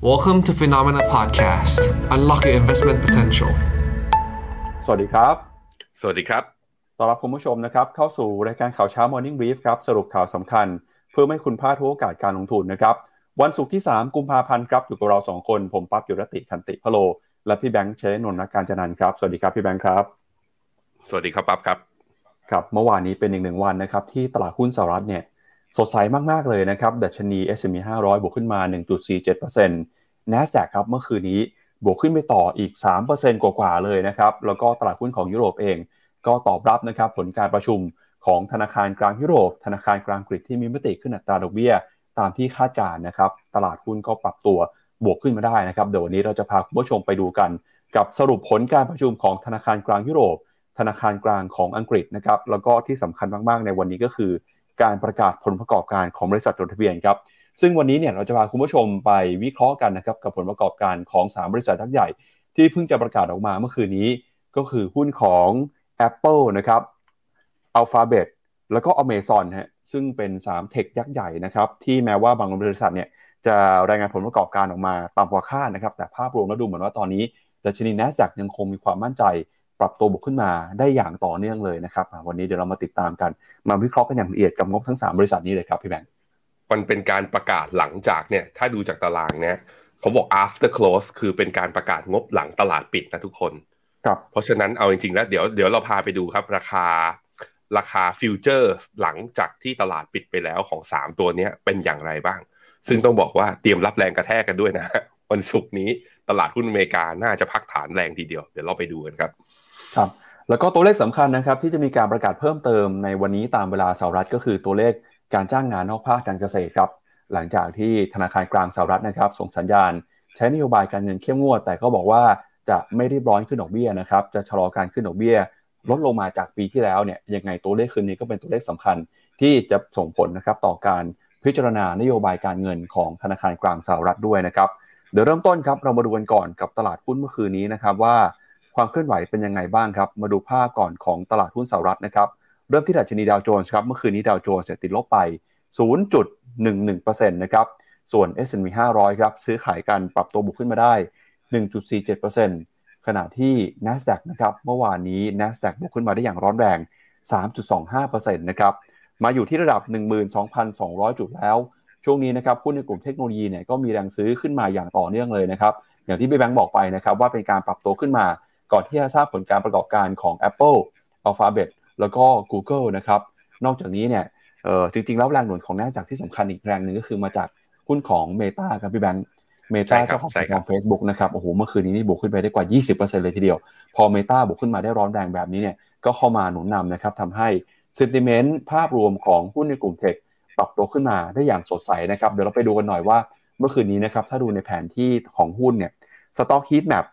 Welcome to Phenomena Podcast. Unlock your investment potential. สวัสดีครับ สวัสดีครับ ต้อนรับคุณผู้ชมนะครับ เข้าสู่รายการข่าวเช้า Morning Brief ครับ สรุปข่าวสำคัญ เพื่อไม่ให้คุณพลาดทุกโอกาสการลงทุนนะครับ วันศุกร์ที่ 3 กุมภาพันธ์ครับ อยู่กับเรา 2 คน ผมปั๊บยุรติคันติพะโล และพี่แบงค์เชนนท์นักการจันนันท์ครับ สวัสดีครับพี่แบงค์ครับ สวัสดีครับปั๊บครับ ครับ เมื่อวานนี้เป็นอีกหนึ่งวันนะครับที่ตลาดหุ้นสหรัฐเนี่ย สดใสมาก ๆ เลยนะครับ ดัชนี S&P 500 บวกขึ้นมา 1.47% NASDAQ ครับเมื่อคืนนี้บวกขึ้นไปต่ออีก 3%กว่าๆเลยนะครับ แล้วก็ตลาดหุ้นของยุโรปเอง ก็ตอบรับนะครับผลการประชุมของธนาคารกลางยุโรป ธนาคารกลางอังกฤษที่มีมติขึ้นอัตราดอกเบี้ย ตามที่คาดการณ์นะครับ ตลาดหุ้นก็ปรับตัวบวกขึ้นมาได้นะครับ เดี๋ยววันนี้เราจะพาคุณผู้ชมไปดูกัน กับสรุปผลการประชุมของธนาคารกลางยุโรป ธนาคารกลางของอังกฤษนะครับ แล้วก็ที่สำคัญมากๆในวันนี้ก็คือ การประกาศผลประกอบการของบริษัทจดทะเบียนครับซึ่งวันนี้เนี่ยเราจะพาคุณผู้ชมไปวิเคราะห์กันนะครับกับผลประกอบการของ 3 บริษัททักใหญ่ ที่เพิ่งจะประกาศออกมาเมื่อคืนนี้ก็คือหุ้นของ Apple นะครับ Alphabet แล้วก็ Amazon ฮะซึ่งเป็น 3 เทคยักษ์ใหญ่นะครับที่แม้ว่าบางบริษัทเนี่ยจะรายงานผลประกอบการออกมาตามกว่าคาดนะครับแต่ภาพรวมแล้วดูเหมือนว่าตอนนี้ดัชนี NASDAQ ยังคงมีความมั่นใจ ปรับตัวบวกขึ้นมาได้อย่างต่อเนื่องเลยนะครับอะวันนี้เดี๋ยวเรามาติดตามกัน มาวิเคราะห์กันอย่างละเอียดกับงบทั้ง 3 บริษัทนี้เลยครับพี่แบงค์มันเป็นการประกาศหลังจากเนี่ยถ้าดูจากตารางเนี่ยเขาบอก after close คือเป็นการประกาศงบหลังตลาดปิดนะทุกคนครับเพราะฉะนั้นเอาจริงๆแล้วเดี๋ยวเดี๋ยวเราพาไปดูครับราคาราคา future หลังจากที่ตลาดปิดไปแล้วของ 3 ตัวเนี้ยเป็นอย่างไรบ้าง ซึ่งต้องบอกว่าเตรียมรับแรงกระแทกกันด้วยนะ วันศุกร์นี้ตลาดหุ้นอเมริกาน่าจะพักฐานแรงทีเดียว เดี๋ยวเราไปดูกันครับ ครับแล้วก็ตัวเลขสำคัญนะครับที่จะมีการประกาศเพิ่มเติมในวันนี้ตามเวลาสหรัฐก็คือตัวเลขการจ้างงานนอกภาคการเกษตรครับหลังจากที่ธนาคารกลางสหรัฐนะครับ ส่งสัญญาณ ใช้นโยบายการเงินเข้มงวด แต่ก็บอกว่าจะไม่รีบร้อนขึ้นดอกเบี้ยนะครับจะชะลอการขึ้นดอกเบี้ย ลดลงมาจากปีที่แล้วเนี่ยยังไงตัวเลขคืนนี้ก็เป็นตัวเลขสำคัญ ที่จะส่งผลนะครับต่อการพิจารณานโยบายการเงินของธนาคารกลางสหรัฐด้วยนะครับเดี๋ยวเริ่มต้นครับเรามาดูกันก่อนกับตลาดหุ้นเมื่อคืนนี้นะครับว่า ความเคลื่อนไหวเป็นยังไงบ้างครับ มาดูภาพก่อนของตลาดหุ้นสหรัฐนะครับ เริ่มที่ดัชนีดาวโจนส์ครับ เมื่อคืนนี้ดาวโจนส์ติดลบไป 0.11%นะครับ ส่วน S&P 500 ครับ ซื้อขายกันปรับตัวบวกขึ้นมาได้ 1.47%ขณะที่ NASDAQ นะครับ เมื่อวานนี้ NASDAQ บวกขึ้นมาได้อย่างร้อนแรง 3.25%นะครับ มาอยู่ที่ระดับ 12,200 จุดแล้ว ช่วงนี้นะครับหุ้นในกลุ่มเทคโนโลยีเนี่ยก็มีแรงซื้อขึ้นมาอย่างต่อเนื่องเลยนะครับ อย่างที่พี่แบงค์บอกไปนะครับว่าเป็นการปรับตัวขึ้นมา ก่อนที่จะทราบผลการประกอบการของ Apple Alphabet แล้วก็ Google นะครับ นอกจากนี้เนี่ยเออจริงๆ แล้วแรงหนุนของ NASDAQ ที่สำคัญอีกแรงหนึ่งก็คือมาจากหุ้นของ Meta ครับพี่แบงค์ Meta ใช่ครับเจ้าของใช่แพลตคฟรัอบร์ม Facebook นะครับโอ้โหเมื่อคืนนี้นี่บวกขึ้นไปได้กว่า 20%เลยทีเดียว พอ Meta บวกขึ้นมาได้ร้อนแรงแบบนี้เนี่ยก็เข้ามาหนุนนำนะครับทำให้ sentiment ภาพรวมของหุ้นในกลุ่มเทคปรับตัวขึ้นมาได้อย่างสดใสนะครับเดี๋ยวเราไปดูกันหน่อยว่าเมื่อคืนนี้นะครับถ้าดูในแผนที่ของหุ้นเนี่ยสต็อกฮีทแมป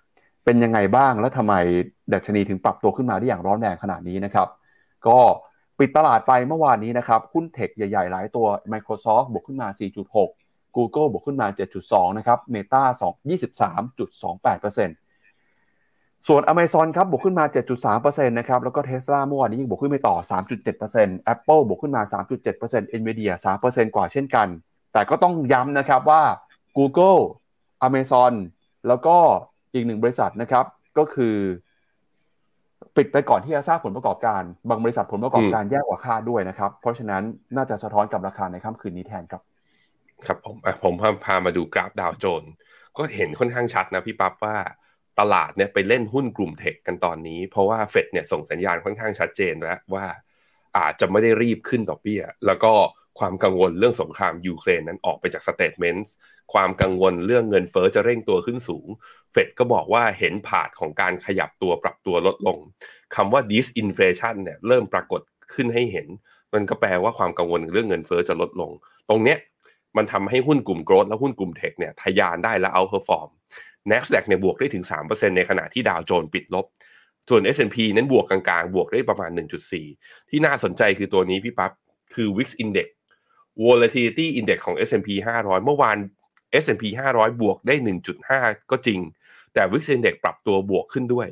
เป็นยังไงบ้างและทำไมดัชนีถึงปรับตัวขึ้นมาได้อย่างร้อนแรงขนาดนี้นะครับ ก็ปิดตลาดไปเมื่อวานนี้นะครับหุ้นเทคใหญ่ๆ หลายตัว Microsoft บวกขึ้นมา 4.6 Google บวกขึ้นมา 7.2 นะครับ Meta 2 23.28%ส่วน Amazon ครับบวกขึ้นมา 7.3%นะครับ แล้วก็ Tesla เมื่อวานนี้ยังบวกขึ้นไปต่อ 3.7% Apple บวกขึ้นมา 3.7% Nvidia 3%กว่าเช่นกัน แต่ก็ต้องย้ำนะครับว่า Google Amazon แล้วก็ อีกหนึ่งบริษัทนะครับก็คือ ปิดไปก่อนที่จะทราบผลประกอบการ บางบริษัทผลประกอบการแย่กว่าคาดด้วยนะครับ เพราะฉะนั้นน่าจะสะท้อนกับราคาในค่ำคืนนี้แทนครับ ครับผมอะผมพาพามาดูกราฟดาวโจนส์ก็เห็นค่อนข้างชัดนะพี่ปั๊บว่าตลาดเนี่ยไปเล่นหุ้นกลุ่ม tech กันตอนนี้ เพราะว่าเฟดเนี่ยส่งสัญญาณค่อนข้างชัดเจนแล้วว่าอาจจะไม่ได้รีบขึ้นดอกเบี้ย แล้วก็ความกังวลเรื่องสงครามยูเครนนั้นออกไปจาก statement ความกังวลเรื่องเงินเฟ้อจะเร่งตัวขึ้นสูง เฟดก็บอกว่าเห็นภาพของการขยับตัวปรับตัวลดลงคำว่า disinflation เนี่ยเริ่มปรากฏขึ้นให้เห็น มันก็แปลว่าความกังวลเรื่องเงินเฟ้อจะลดลง ตรงเนี้ยมันทำให้หุ้นกลุ่ม growth และหุ้นกลุ่ม tech เนี่ยทะยานได้และ outperform NASDAQ เนี่ยบวกได้ถึง 3%ในขณะที่ดาวโจนส์ปิดลบ ส่วน S&P นั้นบวกกลางๆ บวกได้ประมาณ 1.4 ที่น่าสนใจคือตัวนี้พี่ปั๊บคือ VIX Index Volatility Index ของ S&P 500 เมื่อวาน S&P 500 บวกได้ 1.5 ก็จริง แต่ VIX Index ปรับตัวบวกขึ้นด้วย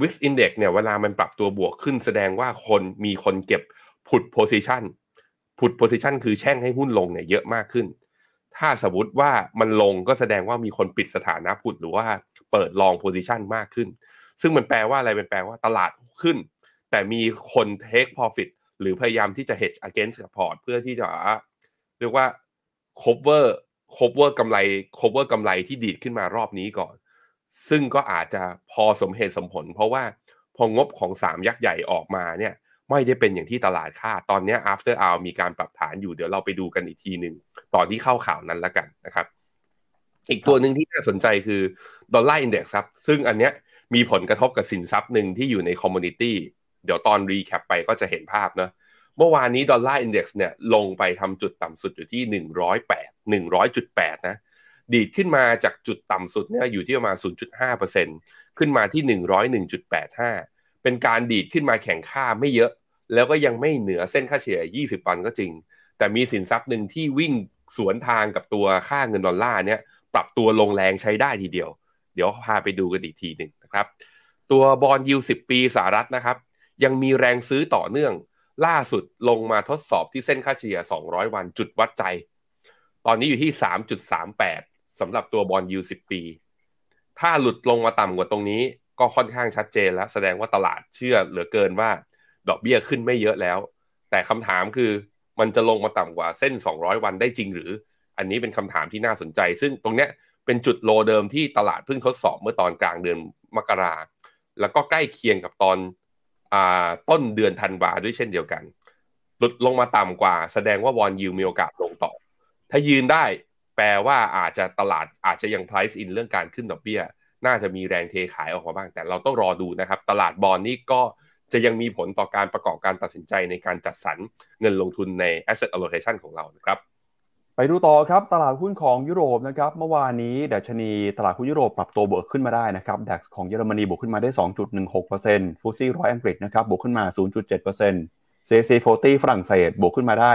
VIX Index เนี่ยเวลามันปรับตัวบวกขึ้น แสดงว่าคนมีคนเก็บ put position put position คือแช่งให้หุ้นลงเนี่ยเยอะมากขึ้น ถ้าสมมติว่ามันลงก็แสดงว่ามีคนปิดสถานะ put หรือว่าเปิด long position มากขึ้น ซึ่งมันแปลว่าอะไรเป็นแปลว่าตลาดขึ้น แต่มีคน take profit หรือพยายามที่จะ hedge against กับพอร์ตเพื่อที่จะเรียกว่า cover cover กำไร cover กำไรที่ดีดขึ้นมารอบนี้ก่อน ซึ่งก็อาจจะพอสมเหตุสมผล เพราะว่าพองบของสามยักษ์ใหญ่ออกมาเนี่ยไม่ได้เป็นอย่างที่ตลาดคาดตอนนี้ after hour มีการปรับฐานอยู่เดี๋ยวเราไปดูกันอีกทีหนึ่งตอนที่เข้าข่าวนั้นแล้วกันนะครับ อีกตัวหนึ่งที่น่าสนใจคือ Dollar Index ครับ ซึ่งอันเนี้ยมีผลกระทบกับสินทรัพย์หนึ่งที่อยู่ใน commodity เดี๋ยวตอน recap ไปก็จะเห็นภาพนะ เมื่อวานนี้ดอลลาร์อินเด็กซ์เนี่ยลงไปทำจุดต่ำสุดอยู่ที่หนึ่งร้อยแปดหนึ่งร้อยจุดแปดนะ ดีดขึ้นมาจากจุดต่ำสุดเนี่ยอยู่ที่ประมาณ 0.5%ขึ้นมาที่ 101.85 เป็นการดีดขึ้นมาแข่งค่าไม่เยอะ แล้วก็ยังไม่เหนือเส้นค่าเฉลี่ย 20 วันก็จริง แต่มีสินทรัพย์หนึ่งที่วิ่งสวนทางกับตัวค่าเงินดอลลาร์เนี่ยปรับตัวลงแรงใช้ได้ทีเดียว เดี๋ยวพาไปดูกันอีกทีหนึ่งนะครับ ตัวบอลยูสิบปีสหรัฐนะครับ ยังมีแรงซื้อต่อเนื่อง ล่าสุดลงมาทดสอบที่เส้นค่าเฉลี่ย 200 วันจุดวัดใจ ตอนนี้อยู่ที่ 3.38สำหรับตัวบอลยูสิบปี ถ้าหลุดลงมาต่ำกว่าตรงนี้ ก็ค่อนข้างชัดเจนแล้ว แสดงว่าตลาดเชื่อเหลือเกินว่า ดอกเบี้ยขึ้นไม่เยอะแล้ว แต่คำถามคือมันจะลงมาต่ำกว่าเส้น 200 วันได้จริงหรือ อันนี้เป็นคำถามที่น่าสนใจ ซึ่งตรงเนี้ยเป็นจุดโลเดิมที่ตลาดเพิ่งทดสอบเมื่อตอนกลางเดือนมกราแล้วก็ใกล้เคียงกับตอน ต้นเดือนธันวาด้วยเช่นเดียวกันหลุดลงมาต่ำกว่า แสดงว่าวอนยูมีโอกาสลงต่อ ถ้ายืนได้แปลว่าอาจจะตลาดอาจจะยัง price in เรื่องการขึ้นดอกเบี้ย น่าจะมีแรงเทขายออกมาบ้าง แต่เราต้องรอดูนะครับ ตลาดบอลนี่ก็จะยังมีผลต่อการประกอบการตัดสินใจในการจัดสรรเงินลงทุนใน asset allocation ของเรานะครับ ไปดูต่อครับตลาดหุ้นของยุโรปนะครับเมื่อวานนี้ดัชนีตลาดหุ้นยุโรปปรับตัวบวกขึ้นมาได้นะครับดัคของเยอรมนีบวกขึ้นมาได้ 2.16%ฟูซี่ร้อยอังกฤษนะครับบวกขึ้นมา 0.7% CAC 40ฝรั่งเศสบวกขึ้นมาได้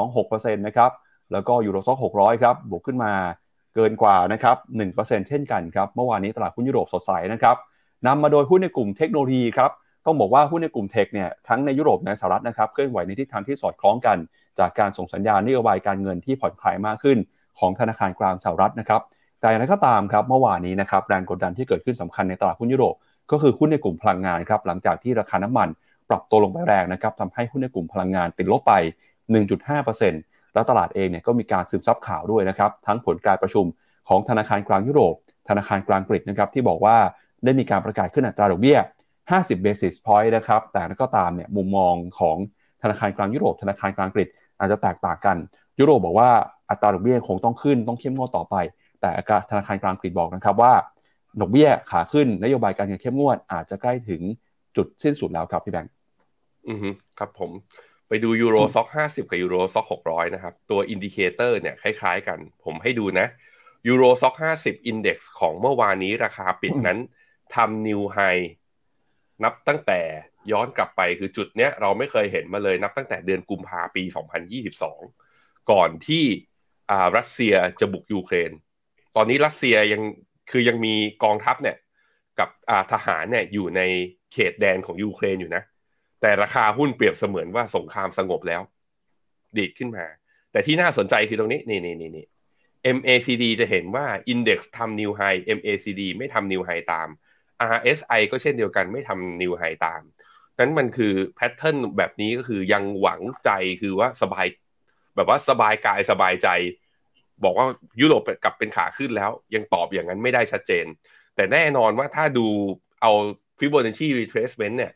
1.26%นะครับแล้วก็ยูโรซ็อก600ครับบวกขึ้นมาเกินกว่านะครับ1%เช่นกันครับเมื่อวานนี้ตลาดหุ้นยุโรปสดใสนะครับนำมาโดยหุ้นในกลุ่มเทคโนโลยีครับต้องบอกว่าหุ้นในกลุ่มเทคเนี่ยทั้งในยุโรปในสหรัฐนะครับเคลื่อนไหวในทิศทางที่สอดคล้องกัน จากการส่งสัญญาณนโยบายการเงินที่ผ่อนคลายมากขึ้นของธนาคารกลางสหรัฐนะครับ แต่อย่างไรก็ตามครับเมื่อวานนี้นะครับแรงกดดันที่เกิดขึ้นสำคัญในตลาดหุ้นยุโรป ก็คือหุ้นในกลุ่มพลังงานครับหลังจากที่ราคาน้ำมันปรับตัวลงไปแรงนะครับทำให้หุ้นในกลุ่มพลังงานติดลบไป 1.5%แล้วตลาดเองเนี่ยก็มีการซึมซับข่าวด้วยนะครับทั้งผลการประชุมของธนาคารกลางยุโรป ธนาคารกลางอังกฤษนะครับที่บอกว่าได้มีการประกาศขึ้นอัตราดอกเบี้ย 50 basis point นะครับแต่ก็ตามเนี่ยมุมมองของธนาคารกลางยุโรป ธนาคารกลางอังกฤษ อาจจะแตกต่างกัน ยุโรปบอกว่าอัตราดอกเบี้ยคงต้องขึ้นต้องเข้มงวดต่อไป แต่ธนาคารกลางอังกฤษบอกนะครับว่าดอกเบี้ยขาขึ้นนโยบายการเงินเข้มงวดอาจจะใกล้ถึงจุดสิ้นสุดแล้วครับพี่แบงค์อือฮึครับผมไปดู Euro Stoxx ห้าสิบกับ Euro Stoxx หกร้อยนะครับ ตัว indicator เนี่ยคล้ายๆกัน ผมให้ดูนะ Euro Stoxx ห้าสิบ Index ของเมื่อวานนี้ราคาปิดนั้นทำ new high นับตั้งแต่ ย้อนกลับไปคือจุดเนี้ยเราไม่เคยเห็นมาเลยนับตั้งแต่เดือนกุมภาปี 2022 ก่อนที่รัสเซียจะบุกยูเครน ตอนนี้รัสเซียยังคือยังมีกองทัพเนี่ยกับทหารเนี่ยอยู่ในเขตแดนของยูเครนอยู่นะ แต่ราคาหุ้นเปรียบเสมือนว่าสงครามสงบแล้ว ดีดขึ้นมา แต่ที่น่าสนใจคือตรงนี้นี่นี่นี่นี่ MACD จะเห็นว่า Index ทำ New High MACD ไม่ทำ New High ตาม RSI ก็เช่นเดียวกันไม่ทำ New High ตาม นั้นมันคือแพทเทิร์นแบบนี้ก็คือยังหวังใจคือว่าสบาย แบบว่าสบายกายสบายใจ บอกว่ายุโรปกลับเป็นขาขึ้นแล้ว ยังตอบอย่างนั้นไม่ได้ชัดเจน แต่แน่นอนว่าถ้าดูเอา Fibonacci retracement เนี่ย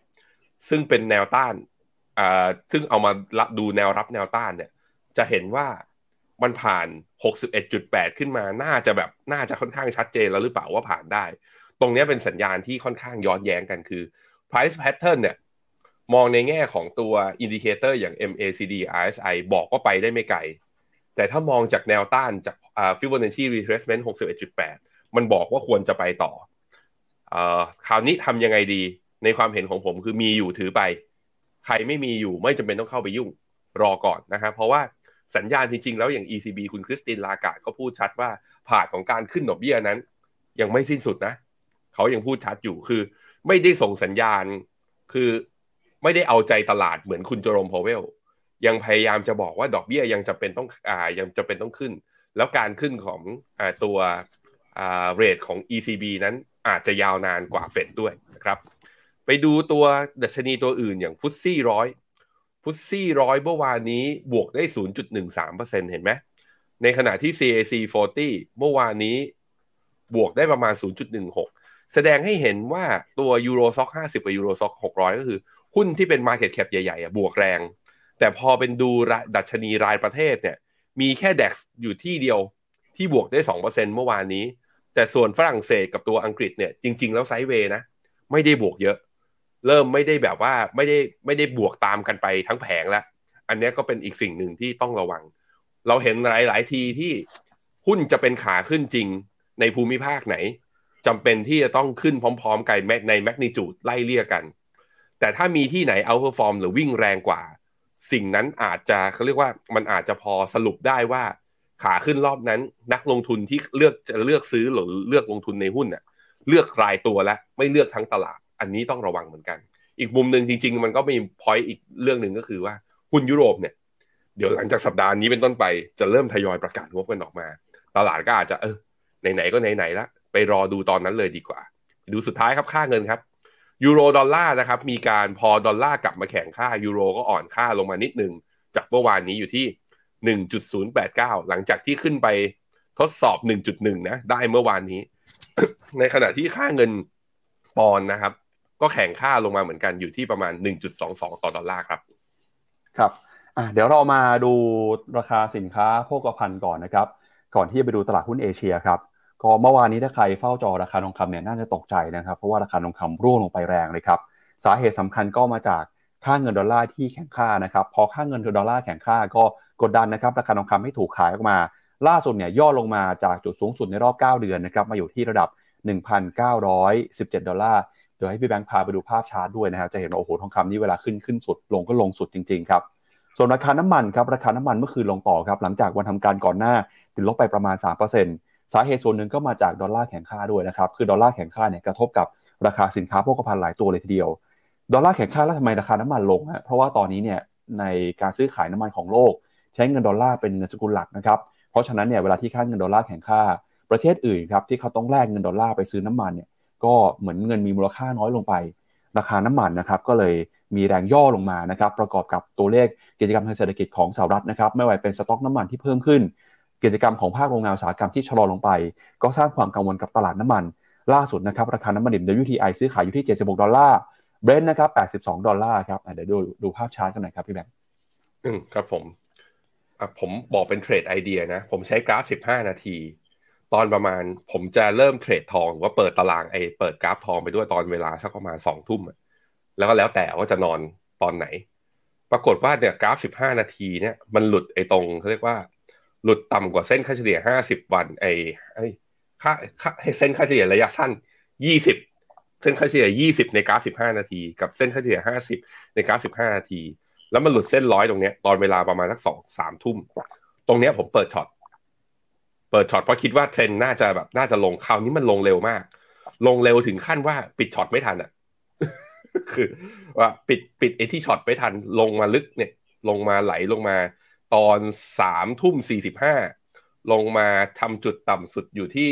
ซึ่งเป็นแนวต้านอ่าซึ่งเอามาดูแนวรับแนวต้านเนี่ย จะเห็นว่ามันผ่าน 61.8 ขึ้นมา น่าจะแบบ น่าจะค่อนข้างชัดเจนแล้วหรือเปล่าว่าผ่านได้ ตรงนี้เป็นสัญญาณที่ค่อนข้างย้อนแย้งกันคือ price pattern เนี่ย มองในแง่ของตัว indicator อย่าง MACD RSI บอกว่าไปได้ไม่ไกล แต่ถ้ามองจากแนวต้านจากอ่า Fibonacci retracement 61.8 มันบอกว่าควรจะไปต่ออคราวนี้ทำยังไงดีในความเห็นของผมคือมีอยู่ถือไป ใครไม่มีอยู่ไม่จำเป็นต้องเข้าไปยุ่งรอก่อนนะครับเพราะว่าสัญญาณจริงๆ แล้วอย่าง ECB คุณคริสตินลากาดก็พูดชัดว่าผ่านของการขึ้นดอกเบี้ยนั้น ยังไม่สิ้นสุดนะ เขายังพูดชัดอยู่คือ ไม่ได้ส่งสัญญาณ คือ ไม่ได้เอาใจตลาดเหมือนคุณโจโรมพาวเวลยังพยายามจะบอกว่าดอกเบี้ยยังจะเป็นต้องอ่ายังจะเป็นต้องขึ้น แล้วการขึ้นของอตัวเรทของ ECB นั้นอาจจะยาวนานกว่าเฟดด้วยนะครับไปดูตัวดัชนีตัวอื่นอย่างฟุตซี่ร้อยฟุตซี่ร้อยเมื่อวานนี้บวกได้ 0.13%เห็นไหมในขณะที่ CAC 40 เมื่อวานนี้บวกได้ประมาณ 0.16 แสดงให้เห็นว่าตัวยูโรซ็อก50 กับยูโรซ็อก600 ก็คือ หุ้นที่เป็น Market Cap ใหญ่ๆบวกแรง แต่พอเป็นดูดัชนีรายประเทศเนี่ยมีแค่ DAX อยู่ที่เดียวที่บวกได้ 2%เมื่อวานนี้ แต่ส่วนฝรั่งเศสกับตัวอังกฤษเนี่ยจริง ๆ แล้วไซด์เวย์นะไม่ได้บวกเยอะ เริ่มไม่ได้แบบว่าไม่ได้ไม่ได้บวกตามกันไปทั้งแผงแล้ว อันนี้ก็เป็นอีกสิ่งหนึ่งที่ต้องระวัง เราเห็นหลาย ๆ ทีที่หุ้นจะเป็นขาขึ้นจริงในภูมิภาคไหนจำเป็นที่จะต้องขึ้นพร้อม ๆ กันในแมกนิจูดไล่เลี่ยกัน แต่ถ้ามีที่ไหน outperform หรือวิ่งแรงกว่า สิ่งนั้นอาจจะเขาเรียกว่ามันอาจจะพอสรุปได้ว่า ขาขึ้นรอบนั้น นักลงทุนที่เลือกจะเลือกซื้อหรือเลือกลงทุนในหุ้นเน่ยเลือกรายตัวแล้วไม่เลือกทั้งตลาด อันนี้ต้องระวังเหมือนกัน อีกมุมหนึ่งจริง ๆ มันก็มี point อีกเรื่องหนึ่งก็คือว่าหุ้นยุโรปเนี่ยเดี๋ยวหลังจากสัปดาห์นี้เป็นต้นไปจะเริ่มทยอยประกาศงบกันออกมา ตลาดก็อาจจะเออไหนๆก็ไหนๆละไปรอดูตอนนั้นเลยดีกว่า ดูสุดท้ายครับค่าเงินครับ ยูโรดอลลาร์นะครับมีการพอดอลลาร์กลับมาแข่งค่ายูโรก็อ่อนค่าลงมานิดนึง จากเมื่อวานนี้อยู่ที่ 1.089 หลังจากที่ขึ้นไปทดสอบ 1.1 นะ ได้เมื่อวานนี้ ในขณะที่ค่าเงินปอนนะครับ ก็แข่งค่าลงมาเหมือนกันอยู่ที่ประมาณ 1.22 ต่อดอลลาร์ครับ ครับเดี๋ยวเรามาดูราคาสินค้าโภคภัณฑ์ก่อนนะครับ ก่อนที่จะไปดูตลาดหุ้นเอเชียครับ ก็เมื่อวานนี้ถ้าใครเฝ้าจอราคาทองคำเนี่ยน่าจะตกใจนะครับ เพราะว่าราคาทองคำร่วงลงไปแรงเลยครับ สาเหตุสำคัญก็มาจากค่าเงินดอลลาร์ที่แข็งค่านะครับ พอค่าเงินดอลลาร์แข็งค่าก็กดดันนะครับ ราคาทองคำให้ถูกขายออกมา ล่าสุดเนี่ยย่อลงมาจากจุดสูงสุดในรอบ 9 เดือนนะครับ มาอยู่ที่ระดับ 1,917 ดอลลาร์ เดี๋ยวให้พี่แบงค์พาไปดูภาพชาร์ตด้วยนะครับ จะเห็นว่าโอ้โหทองคำนี่เวลาขึ้นขึ้นสุด ลงก็ลงสุดจริงๆครับ ส่วนราคาน้ำมันครับ ราคาน้ำมันเมื่อคืนลงต่อครับ หลังจากวันทำการก่อนหน้าติดลบไปประมาณ 3% สาเหตุส่วนหนึ่งก็มาจากดอลลาร์แข็งค่าด้วยนะครับคือดอลลาร์แข็งค่าเนี่ยกระทบกับราคาสินค้าโภคภัณฑ์หลายตัวเลยทีเดียว ดอลลาร์แข็งค่าแล้วทำไมราคาน้ำมันลงฮะเพราะว่าตอนนี้เนี่ยในการซื้อขายน้ำมันของโลก ใช้เงินดอลลาร์เป็นเงินสกุลหลักนะครับเพราะฉะนั้นเนี่ยเวลาที่ค่าเงินดอลลาร์แข็งค่าประเทศอื่นครับที่เขาต้องแลกเงินดอลลาร์ไปซื้อน้ำมันเนี่ยก็เหมือนเงินมีมูลค่าน้อยลงไป ราคาน้ำมันนะครับก็เลยมีแรงย่อลงมานะครับประกอบกับตัวเลขกิจกรรมทางเศรษฐกิจของสหรัฐนะครับไม่ว่าเป็นสต็อกน้ำมันที่เพิ่มขึ้น กิจกรรมของภาคโรงงานอุตสาหกรรมที่ชะลอลงไป ก็สร้างความกังวลกับตลาดน้ำมัน ล่าสุดนะครับราคาน้ำมันดิบ WTI ซื้อขายอยู่ที่ 76 ดอลลาร์เบรนท์นะครับ 82 ดอลลาร์ครับเดี๋ยวดูดูภาพชาร์ตกันหน่อยครับพี่แบงค์อืมครับผมอะผมบอกเป็น trade idea นะ ผมใช้กราฟ 15 นาที ตอนประมาณผมจะเริ่มเทรดทองว่าเปิดตารางไอเปิดกราฟทองไปด้วยตอนเวลาสักประมาณสองทุ่มแล้วก็แล้วแต่ว่าจะนอนตอนไหน ปรากฏว่าเนี่ยกราฟ 15 นาทีเนี่ยมันหลุดไอตรงเขาเรียกว่า หลุดต่ำกว่าเส้นค่าเฉลี่ย 50 วันไอไอค่าค่าเส้นค่าเฉลี่ยระยะสั้น 20 เส้นค่าเฉลี่ย 20 ในกราฟ 15 นาที กับเส้นค่าเฉลี่ย 50 ในกราฟ 15 นาที แล้วมันหลุดเส้นร้อยตรงเนี้ยตอนเวลาประมาณสักสองสามทุ่ม ตรงเนี้ยผมเปิด short เปิด short เพราะคิดว่าเทรนน่าจะแบบน่าจะลงคราวนี้มันลงเร็วมาก ลงเร็วถึงขั้นว่าปิด short ไม่ทันอะคือว่าปิดปิดไอที่ short ไม่ทันลงมาลึกเนี่ย ลงมาไหลลงมา ตอนสามทุ่มสี่สิบห้าลงมาทำจุดต่ำสุดอยู่ที่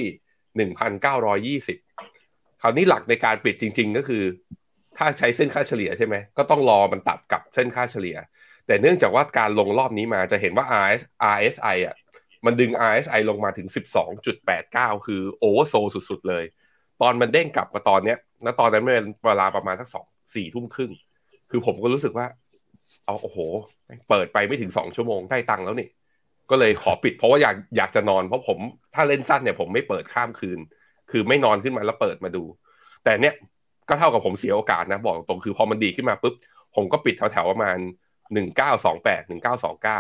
หนึ่งพันเก้าร้อยี่สิบคราวนี้หลักในการปิดจริง ๆ ก็คือ ถ้าใช้เส้นค่าเฉลี่ยใช่ไหไหมก็ต้องรอมันตัดกับเส้นค่าเฉลี่ย แต่เนื่องจากว่าการลงรอบนี้มาจะเห็นว่า RS RSI อะมันดึง RSI ลงมาถึง 12.89 คือโอเวอร์โซสุดๆเลย ตอนมันเด้งกลับมาตอนเนี้ย แล้วตอนนั้นเป็นเวลาประมาณสักสองสี่ทุ่มครึ่ง คือผมก็รู้สึกว่า เอาโอ้โห เปิดไปไม่ถึงสองชั่วโมงได้ตังค์แล้วนี่ ก็เลยขอปิดเพราะว่าอยากอยากจะนอนเพราะผมถ้าเล่นสั้นเนี่ยผมไม่เปิดข้ามคืน คือไม่นอนขึ้นมาแล้วเปิดมาดู แต่เนี้ยก็เท่ากับผมเสียโอกาสนะ บอกตรงคือพอมันดีขึ้นมาปุ๊บผมก็ปิดแถวๆประมาณหนึ่งเก้าสองแปดหนึ่งเก้าสองเก้า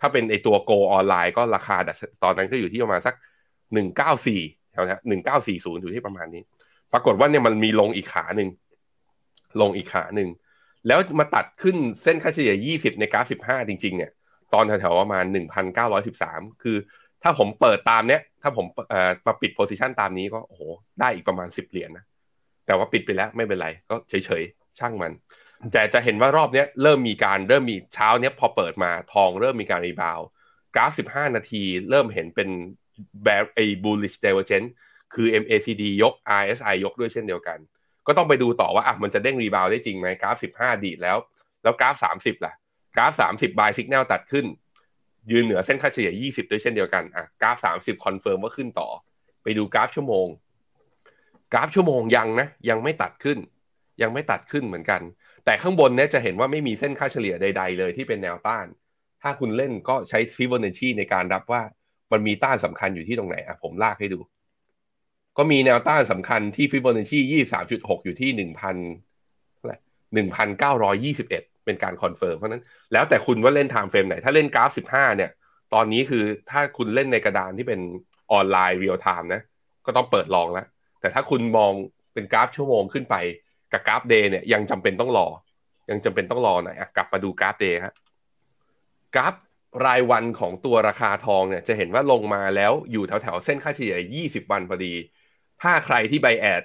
ถ้าเป็นไอตัวโกออนไลน์ก็ราคาตอนนั้นก็อยู่ที่ประมาณสักหนึ่งเก้าสี่แถวนี้หนึ่งเก้าสี่ศูนย์อยู่ที่ประมาณนี้ ปรากฏว่าเนี่ยมันมีลงอีกขาหนึ่งลงอีกขาหนึ่ง แล้วมาตัดขึ้นเส้นค่าเฉลี่ยยี่สิบในกราฟสิบห้าจริง ๆ เนี่ย ตอนแถวๆประมาณหนึ่งพันเก้าร้อยสิบสามคือถ้าผมเปิดตามเนี้ย ถ้าผมเอ่อมาปิดโพซิชันตามนี้ก็โอ้โห ได้อีกประมาณสิบเหรียญนะ แต่ว่าปิดไปแล้วไม่เป็นไร ก็เฉยๆ ช่างมัน แต่จะเห็นว่ารอบเนี้ยเริ่มมีการเริ่มมีเช้าเนี้ยพอเปิดมาทองเริ่มมีการ rebound กราฟ 15 นาทีเริ่มเห็นเป็นแบบไอ้ bullish divergence คือ MACD ยก RSI ยกด้วยเช่นเดียวกัน ก็ต้องไปดูต่อว่าอะมันจะเด้ง rebound ได้จริงไหมกราฟ 15 ดีดแล้ว แล้วกราฟ 30 ล่ะ กราฟ 30 buy signal ตัดขึ้น ยืนเหนือเส้นค่าเฉลี่ย 20 ด้วยเช่นเดียวกันอะกราฟ 30 confirm ว่าขึ้นต่อ ไปดูกราฟชั่วโมง กราฟชั่วโมงยังนะ ยังไม่ตัดขึ้น ยังไม่ตัดขึ้นเหมือนกัน แต่ข้างบนเนี่ยจะเห็นว่าไม่มีเส้นค่าเฉลี่ยใด ๆ เลยที่เป็นแนวต้าน ถ้าคุณเล่นก็ใช้ฟิบอนัชชีในการรับว่ามันมีต้านสำคัญอยู่ที่ตรงไหนอะผมลากให้ดู ก็มีแนวต้านสำคัญที่ฟิบอนัชชียี่สามจุดหกอยู่ที่หนึ่งพันอะไรหนึ่งพันเก้าร้อยี่สิบเอ็ดเป็นการ confirm เพราะนั้นแล้วแต่คุณว่าเล่น time frame ไหน ถ้าเล่นกราฟสิบห้าเนี่ย ตอนนี้คือถ้าคุณเล่นในกระดานที่เป็นออนไลน์ real time นะ ก็ต้องเปิด long แล้ว แต่ถ้าคุณมองเป็นกราฟชั่วโมงขึ้นไป กับกราฟ day เนี่ยยังจำเป็นต้องรอ ยังจำเป็นต้องรอหน่อยอะกลับมาดูกราฟ day ครับกราฟรายวันของตัวราคาทองเนี่ยจะเห็นว่าลงมาแล้วอยู่แถวแถวเส้นค่าเฉลี่ย 20 วันพอดี ถ้าใครที่ bias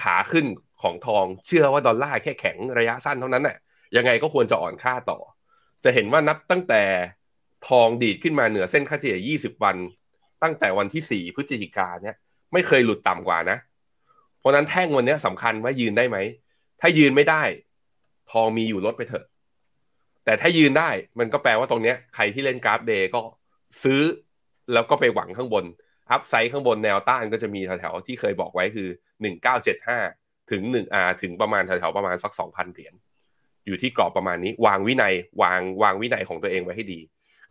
ขาขึ้นของทองเชื่อว่าดอลลาร์แค่แข็งระยะสั้นเท่านั้นน่ะยังไงก็ควรจะอ่อนค่าต่อ จะเห็นว่านับตั้งแต่ทองดีดขึ้นมาเหนือเส้นค่าเฉลี่ย 20 วัน ตั้งแต่วันที่ 4 พฤศจิกาเนี่ยไม่เคยหลุดต่ำกว่านะ เพราะนั้นแท่งวันนี้สำคัญว่ายืนได้ไหม ถ้ายืนไม่ได้ ทองมีอยู่ลดไปเถอะ แต่ถ้ายืนได้มันก็แปลว่าตรงนี้ใครที่เล่นกราฟเดย์ก็ซื้อแล้วก็ไปหวังข้างบน upside ข้างบนแนวต้านก็จะมีแถวๆที่เคยบอกไว้คือ 1975 ถึง1 R ถึงประมาณแถวๆประมาณสัก 2,000 เหรียญอยู่ที่กรอบประมาณนี้ วางวินัยวางวางวินัยของตัวเองไว้ให้ดี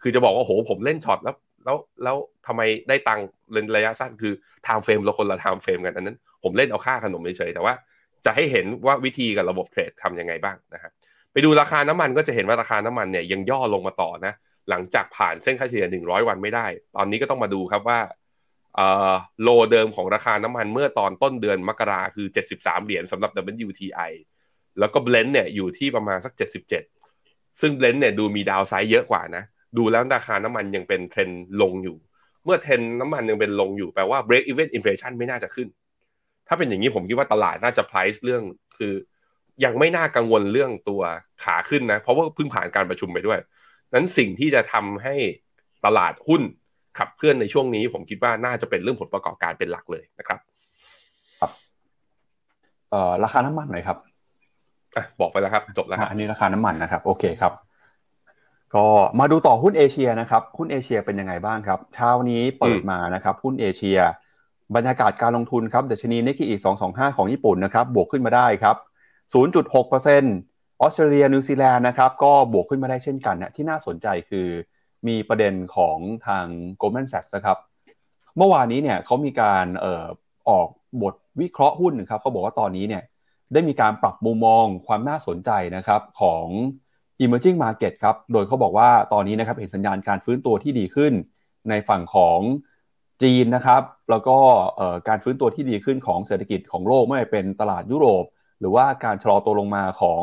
คือจะบอกว่าโหผมเล่น short แล้ว แล้วแล้วทำไมได้ตังค์ระยะสั้นคือ time frame เราคนละ time frame กันอันนั้น ผมเล่นเอาค่าขนมเฉยๆแต่ว่าจะให้เห็นว่าวิธีกับระบบเทรดทำยังไงบ้างนะครับไปดูราคาน้ำมันก็จะเห็นว่าราคาน้ำมันเนี่ยยังย่อลงมาต่อนะ หลังจากผ่านเส้นค่าเฉลี่ย 100 วันไม่ได้ ตอนนี้ก็ต้องมาดูครับว่า low เดิมของราคาน้ำมันเมื่อตอนต้นเดือนมกราคือ 73 เหรียญสำหรับ WTI แล้วก็เบรนท์เนี่ยอยู่ที่ประมาณสัก 77 ซึ่งเบรนท์เนี่ยดูมี downside เยอะกว่านะ ดูแล้วราคาน้ำมันยังเป็นเทรนลงอยู่ เมื่อเทรนน้ำมันยังเป็นลงอยู่แปลว่า break even inflation ไม่น่าจะขึ้น ถ้าเป็นอย่างนี้ผมคิดว่าตลาดน่าจะ price เรื่องคือยังไม่น่ากังวลเรื่องตัวขาขึ้นนะ เพราะว่าเพิ่งผ่านการประชุมไปด้วย นั้นสิ่งที่จะทำให้ตลาดหุ้น ขับเคลื่อนในช่วงนี้ ผมคิดว่าน่าจะเป็นเรื่องผลประกอบการเป็นหลักเลยนะครับ ครับเอ่อราคาน้ำมันหน่อยครับอะบอกไปแล้วครับจบแล้วครับอันนี้ราคาน้ำมันนะครับ โอเคครับ ก็มาดูต่อหุ้นเอเชียนะครับหุ้นเอเชียเป็นยังไงบ้างครับ เช้านี้เปิดมานะครับหุ้นเอเชีย บรรยากาศการลงทุนครับดัชนีนิกเกิอี225 ของญี่ปุ่นนะครับบวกขึ้นมาได้ครับ 0.6%ออสเตรเลียนิวซีแลนด์นะครับก็บวกขึ้นมาได้เช่นกันนะที่น่าสนใจคือ มีประเด็นของทาง Goldman Sachs นะครับ เมื่อวานนี้เนี่ยเขามีการเอ่อออกบทวิเคราะห์หุ้นนะครับเขาบอกว่าตอนนี้เนี่ยได้มีการปรับมุมมองความน่าสนใจนะครับของ emerging market ครับ โดยเขาบอกว่าตอนนี้นะครับเห็นสัญญาณการฟื้นตัวที่ดีขึ้น ในฝั่งของจีนนะครับ แล้วก็การฟื้นตัวที่ดีขึ้นของเศรษฐกิจของโลกไม่ว่าเป็นตลาดยุโรป หรือว่าการชะลอตัวลงมาของ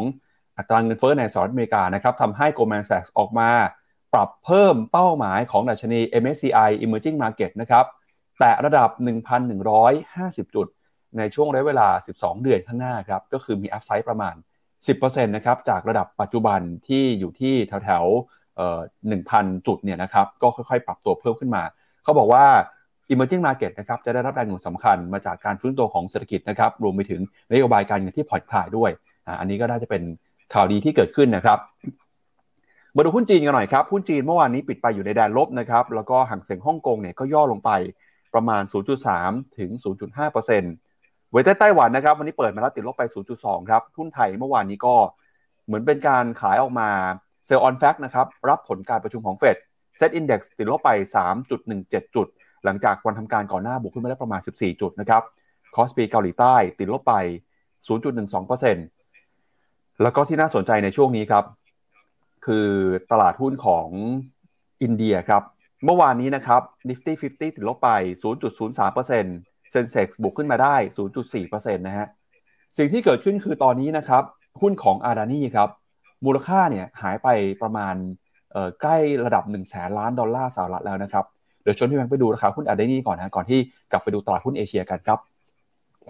อัตราเงินเฟ้อในสหรัฐอเมริกานะครับทำให้ Goldman Sachs ออกมา ปรับเพิ่มเป้าหมายของดัชนี MSCI Emerging Market นะครับ แต่ระดับ 1,150 จุด ในช่วงระยะเวลา 12 เดือนข้างหน้าครับ ก็คือมีอัพไซด์ประมาณ 10%นะครับ จากระดับปัจจุบันที่อยู่ที่แถวแถว1,000 จุดเนี่ยนะครับ ก็ค่อยๆ ปรับตัวเพิ่มขึ้นมา เขาบอกว่า emerging market นะครับ จะได้รับแรงหนุนสำคัญมาจากการฟื้นตัวของเศรษฐกิจนะครับ รวมไปถึงนโยบายการเงินที่ผ่อนคลายด้วย อันนี้ก็น่าจะเป็นข่าวดีที่เกิดขึ้นนะครับ มาดูหุ้นจีนกันหน่อยครับ หุ้นจีนเมื่อวานนี้ปิดไปอยู่ในแดนลบนะครับ แล้วก็ห่างเสียงฮ่องกงเนี่ยก็ย่อลงไปประมาณ 0.3 ถึง 0.5%เวทไต้หวันนะครับวันนี้เปิดมาแล้วติดลบไป 0.2 ครับหุ้นไทยเมื่อวานนี้ก็เหมือนเป็นการขายออกมา sell on fact นะครับรับผลการประชุมของเฟดเซ็ตอินดี x ติดลบไป 3.17 จุด หลังจากวันทำการก่อนหน้าบวกขึ้นมาได้ประมาณ 14 จุดนะครับ KOSPI เกาหลีใต้ติดลบไป 0.12%แล้วก็ที่น่าสนใจในช่วงนี้ครับ คือตลาดหุ้นของอินเดียครับ เมื่อวานนี้นะครับ Nifty 50ติดลบไป 0.03% Sensex บวกขึ้นมาได้ 0.4%นะฮะ สิ่งที่เกิดขึ้นคือตอนนี้นะครับ หุ้นของอาดานี่ครับ มูลค่าเนี่ยหายไปประมาณใกล้ระดับ1นึ่งแสนล้านดอลลาร์สหรัฐแล้วนะครับ เดี๋ยวชวนพี่แบงค์ไปดูราคาหุ้นอาดานี่ก่อนนะก่อนที่กลับไปดูตลาดหุ้นเอเชียกันครับ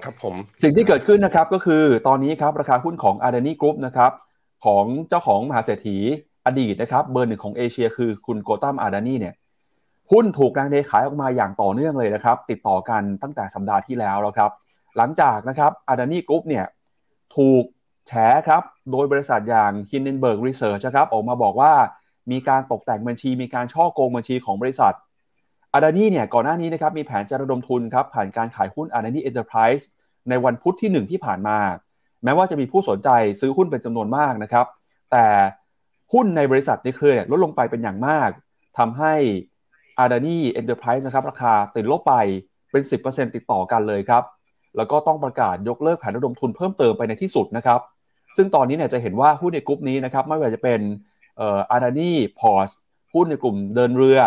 ครับผมสิ่งที่เกิดขึ้นนะครับก็คือตอนนี้ครับราคาหุ้นของอาดานี่กรุ๊ปนะครับ ของเจ้าของมหาเศรษฐีอดีตนะครับเบอร์หนึ่งของเอเชียคือคุณโกตัมอาดานีเนี่ยหุ้นถูกแรงเทขายออกมาอย่างต่อเนื่องเลยนะครับ ติดต่อกันตั้งแต่สัปดาห์ที่แล้วแล้วครับ หลังจากนะครับ Adani Group เนี่ยถูกแฉครับโดยบริษัทอย่าง Hindenburg Research นะครับออกมาบอกว่ามีการตกแต่งบัญชี มีการฉ้อโกงบัญชีของบริษัท Adani เนี่ยก่อนหน้านี้นะครับมีแผนจะระดมทุนครับผ่านการขายหุ้น Adani Enterprises ในวันพุธที่ 1 ที่ผ่านมา แม้ว่าจะมีผู้สนใจซื้อหุ้นเป็นจำนวนมากนะครับ แต่หุ้นในบริษัทในเครือลดลงไปเป็นอย่างมากทำให้Adani Enterprises นะครับราคาติดลบไปเป็น 10%ติดต่อกันเลยครับ แล้วก็ต้องประกาศยกเลิกแผนระดมทุนเพิ่มเติมไปในที่สุดนะครับ ซึ่งตอนนี้เนี่ยจะเห็นว่าหุ้นในกลุ่มนี้นะครับไม่ว่าจะเป็น Adani Ports หุ้นในกลุ่มเดินเรือ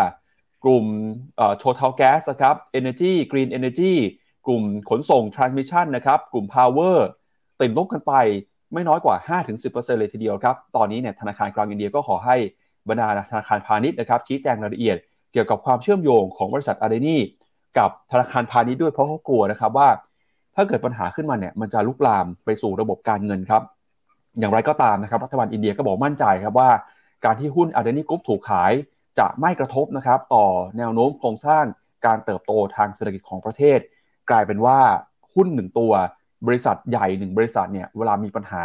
กลุ่ม Total Gas นะครับ Energy Green Energy กลุ่มขนส่ง Transmission นะครับกลุ่ม Power ติดลบกันไปไม่น้อยกว่า 5-10%เลยทีเดียวครับ ตอนนี้เนี่ยธนาคารกลางอินเดียก็ขอให้บรรดาธนาคารพาณิชย์นะครับชี้แจงรายละเอียดเกี่ยวกับความเชื่อมโยงของบริษัทอาร์เดนี่กับธนาคารพาณิชย์ด้วยเพราะเขากลัวนะครับว่า ถ้าเกิดปัญหาขึ้นมาเนี่ยมันจะลุกลามไปสู่ระบบการเงินครับ อย่างไรก็ตามนะครับรัฐบาลอินเดียก็บอกมั่นใจครับว่า การที่หุ้นอาร์เดนี่กรุ๊ปถูกขายจะไม่กระทบนะครับต่อแนวโน้มโครงสร้างการเติบโตทางเศรษฐกิจของประเทศ กลายเป็นว่าหุ้นหนึ่งตัว บริษัทใหญ่หนึ่งบริษัทเนี่ยเวลามีปัญหา